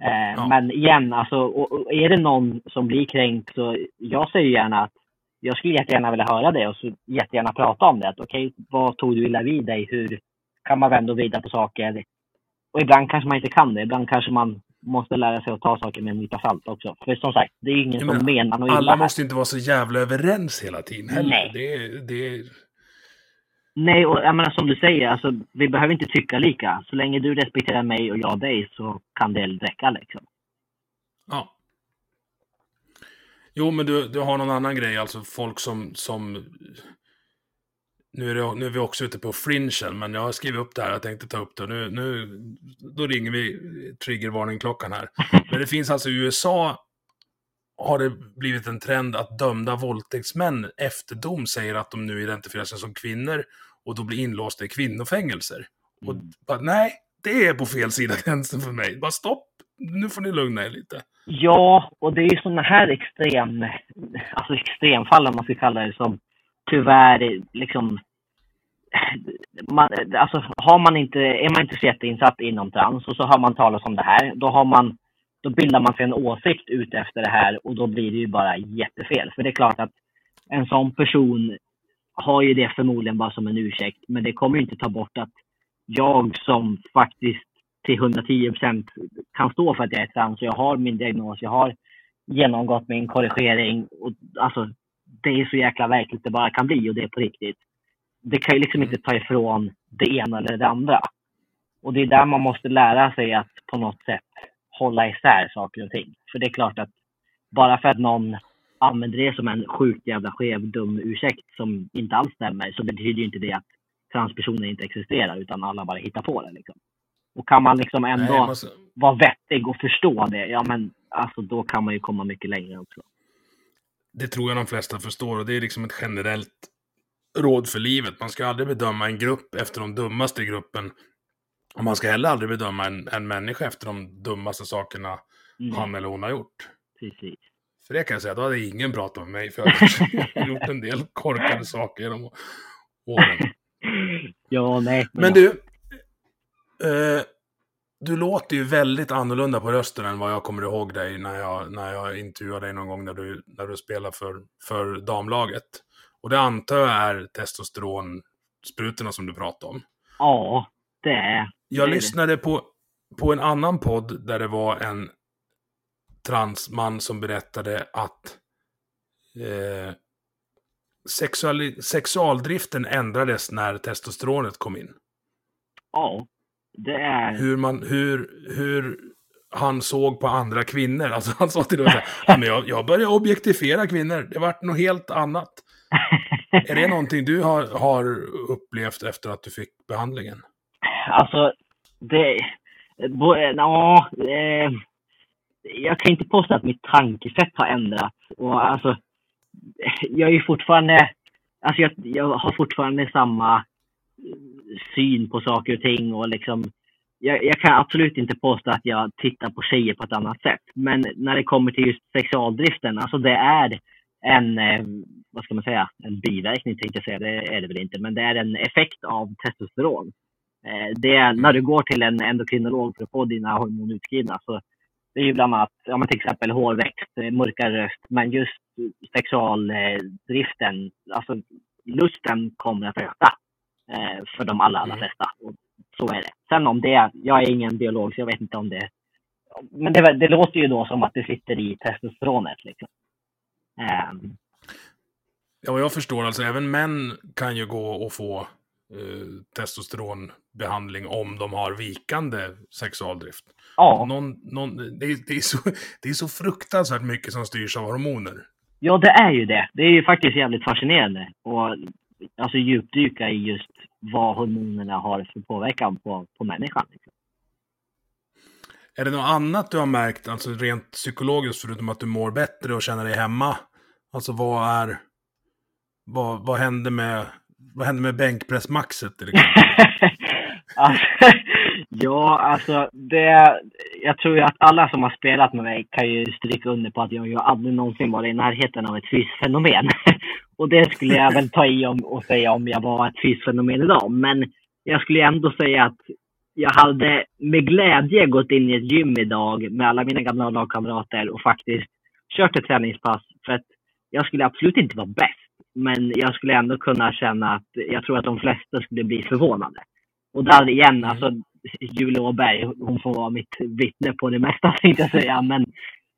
S2: Eh, ja. Men igen, alltså, och, och är det någon som blir kränkt så jag säger gärna att jag skulle jättegärna vilja höra det och så jättegärna prata om det. Okej, okay, vad tog du illa vid dig? Hur kan man vända och vrida på saker? Och ibland kanske man inte kan det. Ibland kanske man måste lära sig att ta saker med en nypa salt också. För som sagt, det är ingen som menar, menar något
S1: Alla måste inte vara så jävla överens hela tiden heller. Nej. Det, det...
S2: Nej, och jag menar som du säger, alltså, vi behöver inte tycka lika. Så länge du respekterar mig och jag dig så kan det räcka liksom.
S1: Ja. Jo, men du, du har någon annan grej, alltså folk som... som... Nu är, det, nu är vi också ute på fringen, men jag har skrivit upp det här, jag tänkte ta upp det. Nu, nu, då ringer vi triggervarningklockan här. *laughs* Men det finns alltså i USA har det blivit en trend att dömda våldtäktsmän efter dom säger att de nu identifierar sig som kvinnor och då blir inlåsta i kvinnofängelser. Och mm. bara, nej, det är på fel sida gränsen för mig. Bara stopp, nu får ni lugna er lite.
S2: Ja, och det är ju sådana här extrem, alltså extremfall om man ska kalla det som tyvärr liksom man, alltså har man inte, är man inte så jätteinsatt inom trans och så har man talat om det här, då har man, då bildar man sig en åsikt ut efter det här och då blir det ju bara jättefel. För det är klart att en sån person har ju det förmodligen bara som en ursäkt, men det kommer ju inte ta bort att jag som faktiskt till 110 procent kan stå för att jag är trans och jag har min diagnos, jag har genomgått min korrigering. Och, alltså, det är så jäkla verkligt det bara kan bli och det är på riktigt. Det kan ju liksom inte ta ifrån det ena eller det andra. Och det är där man måste lära sig att på något sätt hålla isär saker och ting. För det är klart att bara för att någon använder det som en sjukt jävla skev, dum ursäkt som inte alls stämmer så betyder ju inte det att transpersoner inte existerar utan alla bara hittar på det. Liksom. Och kan man liksom ändå Nej, måste... vara vettig och förstå det, ja men alltså då kan man ju komma mycket längre också.
S1: Det tror jag de flesta förstår och det är liksom ett generellt råd för livet. Man ska aldrig bedöma en grupp efter de dummaste i gruppen. Och man ska heller aldrig bedöma en, en människa efter de dummaste sakerna mm. han eller hon har gjort.
S2: Precis.
S1: För det kan jag säga, då hade ingen pratat med mig, för jag har *laughs* gjort en del korkade saker genom åren.
S2: Ja, nej.
S1: Men, men du, Eh, du låter ju väldigt annorlunda på rösten än vad jag kommer ihåg dig när jag, när jag intervjuade dig någon gång när du, när du spelade för, för damlaget. Och det antar jag är testosteronsprutorna som du pratade om.
S2: Ja, det är
S1: Jag det lyssnade På, på en annan podd där det var en transman som berättade att eh, sexual, sexualdriften ändrades när testosteronet kom in.
S2: Ja, det är...
S1: Hur, man, hur, hur han såg på andra kvinnor. Alltså han sa till dem att jag, jag började objektifiera kvinnor. Det vart något helt annat. *laughs* är det någonting du har, har upplevt efter att du fick behandlingen?
S2: Alltså, det... Ja, eh, jag kan inte påstå att mitt tankesätt har ändrats. Och alltså, jag är ju fortfarande... Alltså jag, jag har fortfarande samma syn på saker och ting och liksom jag, jag, kan absolut inte påstå att jag tittar på tjejer på ett annat sätt. Men när det kommer till just sexualdriften, alltså det är en, eh, vad ska man säga, en biverkning tänkte jag säga, det är det väl inte, men det är en effekt av testosteron. Eh, det är när du går till en endokrinolog för att få dina hormoner utskrivna så det är ju bland annat, ja, men till exempel hårväxt, eh, mörkare röst, men just sexualdriften, alltså lusten kommer att öka för de allra, allra mm. flesta. Och så är det. Sen om det, jag är ingen biolog så jag vet inte om det men det, det låter ju då som att det sitter i testosteronet. Liksom. Um.
S1: Ja, vad jag förstår, alltså även män kan ju gå och få eh, testosteronbehandling om de har vikande sexualdrift.
S2: Ja.
S1: Någon, någon, det, är, det, är så, det är så fruktansvärt mycket som styrs av hormoner.
S2: Ja, det är ju det. Det är ju faktiskt jävligt fascinerande. Och alltså djupdyka i just vad hormonerna har för påverkan på, på människan. Liksom.
S1: Är det något annat du har märkt, alltså rent psykologiskt, förutom att du mår bättre och känner dig hemma? Alltså vad är... Vad, vad händer med, vad händer med bänkpressmaxet till *laughs*
S2: alltså, ja, alltså det... Jag tror ju att alla som har spelat med mig kan ju stryka under på att jag ju aldrig någonsin varit i närheten av ett fysfenomen. *laughs* och det skulle jag väl ta i om och säga om jag var ett fysfenomen idag. Men jag skulle ändå säga att jag hade med glädje gått in i ett gym idag med alla mina gamla lagkamrater och faktiskt kört ett träningspass. För att jag skulle absolut inte vara bäst. Men jag skulle ändå kunna känna att jag tror att de flesta skulle bli förvånade. Och där igen, alltså Julie Åberg, hon får vara mitt vittne på det mesta *laughs* tänkte jag säga. Men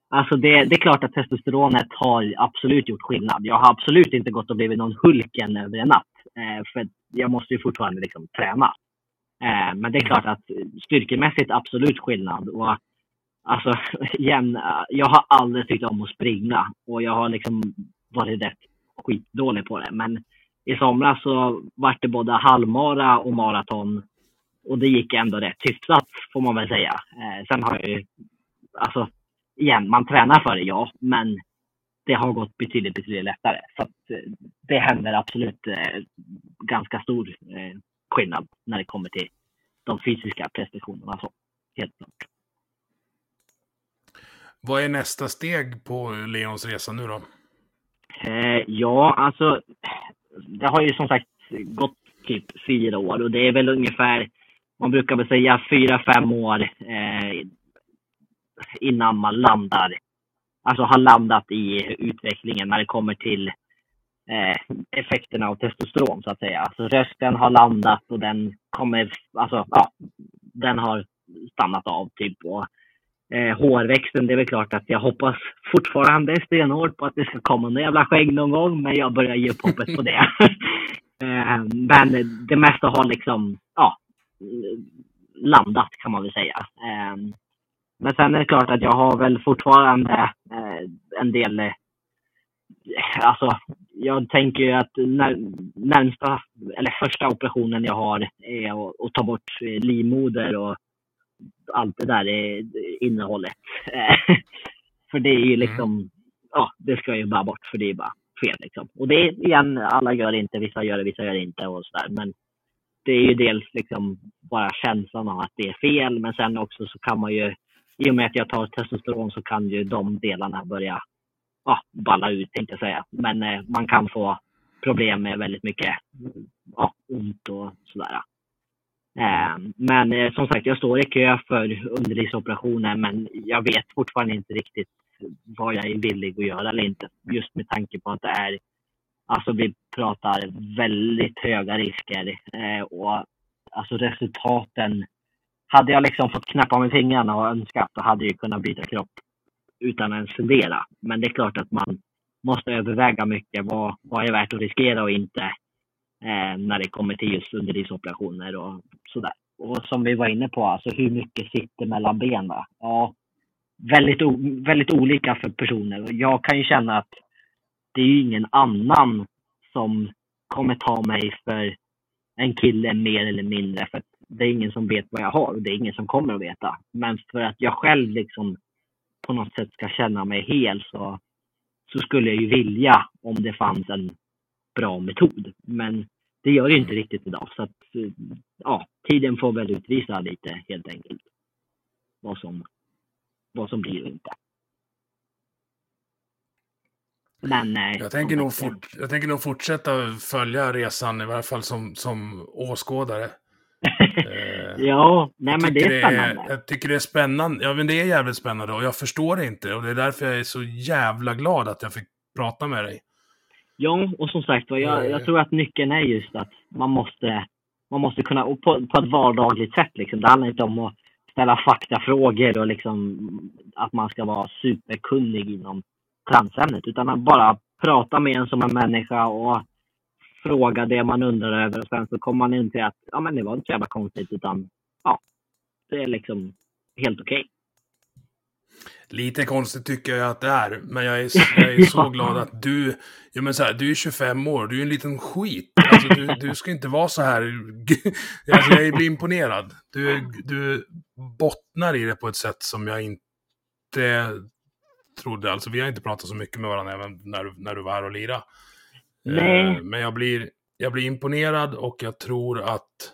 S2: alltså det, det är klart att testosteronet har absolut gjort skillnad. Jag har absolut inte gått och blivit någon Hulken över en natt. Eh, för jag måste ju fortfarande liksom träna. Eh, men det är klart att styrkemässigt absolut skillnad. Och alltså *laughs* igen, eh, jag har aldrig tyckt om att springa och jag har liksom varit rätt skitdålig på det. Men i somras så vart det både halvmara och maraton. Och det gick ändå rätt hyfsat får man väl säga. Eh, sen har jag ju, alltså igen, man tränar för det ja, men det har gått betydligt, betydligt lättare. Så att, eh, det händer absolut eh, ganska stor eh, skillnad när det kommer till de fysiska prestationerna. Så, helt klart.
S1: Vad är nästa steg på Leons resa nu då?
S2: Eh, ja, alltså det har ju som sagt gått typ fyra år och det är väl ungefär, man brukar väl säga fyra, fem år eh, innan man landar, alltså har landat i utvecklingen när det kommer till eh, effekterna av testosteron så att säga. Alltså rösten har landat och den kommer, alltså ja, den har stannat av typ. Och, eh, hårväxten, det är väl klart att jag hoppas fortfarande stenhårt på att det ska komma några jävla skägg någon gång, men jag börjar ge upp hoppet på det. *laughs* eh, men det mesta har liksom, ja, landat kan man väl säga. Eh, men sen är det klart att jag har väl fortfarande eh, en del alltså, jag tänker ju att när, närmsta, eller första operationen jag har är att, att ta bort livmoder och allt det där är innehållet. *laughs* för det är ju mm. liksom, ja, det ska ju bara bort för det är bara fel liksom. Och det är igen, alla gör det inte, vissa gör det, vissa gör det inte och sådär. Men det är ju dels liksom bara känslan av att det är fel, men sen också så kan man ju, i och med att jag tar testosteron så kan ju de delarna börja ja, balla ut tänkte jag säga. Men eh, man kan få problem med väldigt mycket ja, ont och sådär. Eh, men eh, som sagt, jag står i kö för underlivsoperationer men jag vet fortfarande inte riktigt vad jag är villig att göra eller inte. Just med tanke på att det är, alltså vi pratar väldigt höga risker eh, och alltså resultaten. Hade jag liksom fått knäppa med fingrarna och önskat så hade jag kunnat byta kropp utan att ens fundera. Men det är klart att man måste överväga mycket. Vad, vad är värt att riskera och inte eh, när det kommer till just underlivsoperationer och sådär. Och som vi var inne på, alltså hur mycket sitter mellan benen? Ja, väldigt, väldigt olika för personer. Jag kan ju känna att det är ju ingen annan som kommer ta mig för en kille mer eller mindre. För det är ingen som vet vad jag har och det är ingen som kommer att veta. Men för att jag själv liksom på något sätt ska känna mig hel så, så skulle jag ju vilja om det fanns en bra metod. Men det gör det inte riktigt idag. Så att, ja, tiden får väl utvisa lite helt enkelt. Vad som, vad som blir och inte.
S1: Men, eh, jag, tänker nog fort, jag tänker nog fortsätta följa resan, i varje fall som, som åskådare.
S2: Eh, *laughs* ja, nej men det är spännande.
S1: Är, jag tycker det är spännande. Ja, men det är jävligt spännande och jag förstår det inte. Och det är därför jag är så jävla glad att jag fick prata med dig.
S2: Ja, och som sagt jag, jag eh. tror att nyckeln är just att man måste, man måste kunna, på, på ett vardagligt sätt liksom. Det handlar inte om att ställa faktafrågor och liksom att man ska vara superkunnig inom transämnet, utan att bara prata med en som en människa och fråga det man undrar över och sen så kommer man in till att ja, men det var inte så jävla konstigt utan ja, det är liksom helt okej. Okay.
S1: Lite konstigt tycker jag att det är, men jag är, *laughs* jag är så glad att du, ja men så här, du är 25 år, du är en liten skit. Alltså, du, du ska inte vara så här. *laughs* Alltså, jag blir imponerad. Du, du bottnar i det på ett sätt som jag inte trodde. Alltså, vi har inte pratat så mycket med varandra även när, när du var här och lirade.
S2: Nej.
S1: Eh, men jag blir, jag blir imponerad och jag tror att...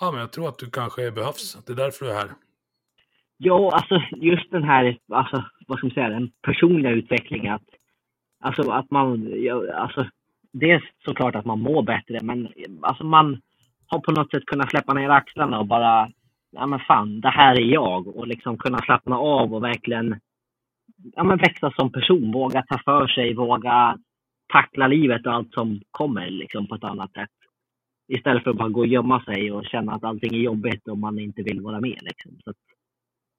S1: Ja, men jag tror att du kanske behövs. Det är därför du är här.
S2: Ja, alltså just den här, alltså, vad ska man säga, den personliga utvecklingen. Att, alltså att man, ja, alltså, det är såklart att man mår bättre, men alltså man har på något sätt kunnat släppa ner axlarna och bara, ja men fan, det här är jag. Och liksom kunna slappna av och verkligen ja, men växa som person, våga ta för sig, våga tackla livet och allt som kommer liksom på ett annat sätt. Istället för att bara gå och gömma sig och känna att allting är jobbigt och man inte vill vara med. Liksom. Så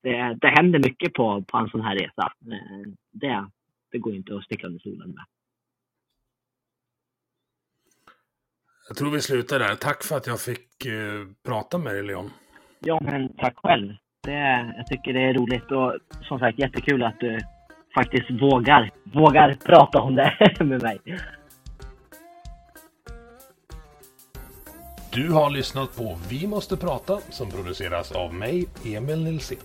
S2: det, det händer mycket på, på en sån här resa. Eh, det, det går inte att sticka under stolen med.
S1: Jag tror vi slutar där. Tack för att jag fick eh, prata med dig, Leon.
S2: Ja, men tack själv. Det, jag tycker det är roligt och som sagt jättekul att du faktiskt vågar, vågar prata om det *laughs* med mig.
S1: Du har lyssnat på Vi måste prata som produceras av mig, Emil Nilsson.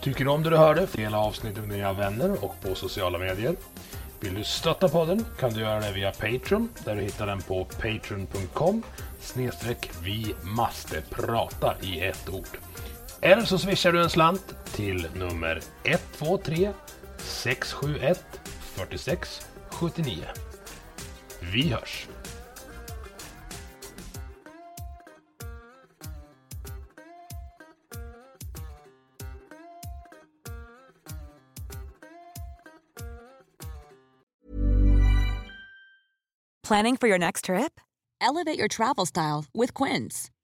S1: Tycker du om det du hörde? Dela avsnittet med dina vänner och på sociala medier. Vill du stötta podden kan du göra det via Patreon där du hittar den på patreon.com snedstreck vi måste prata i ett ord. Eller så swishar du en slant till nummer 123 671 46 79. Vi hörs!
S3: Planning for your next trip? Elevate your travel style with Quince.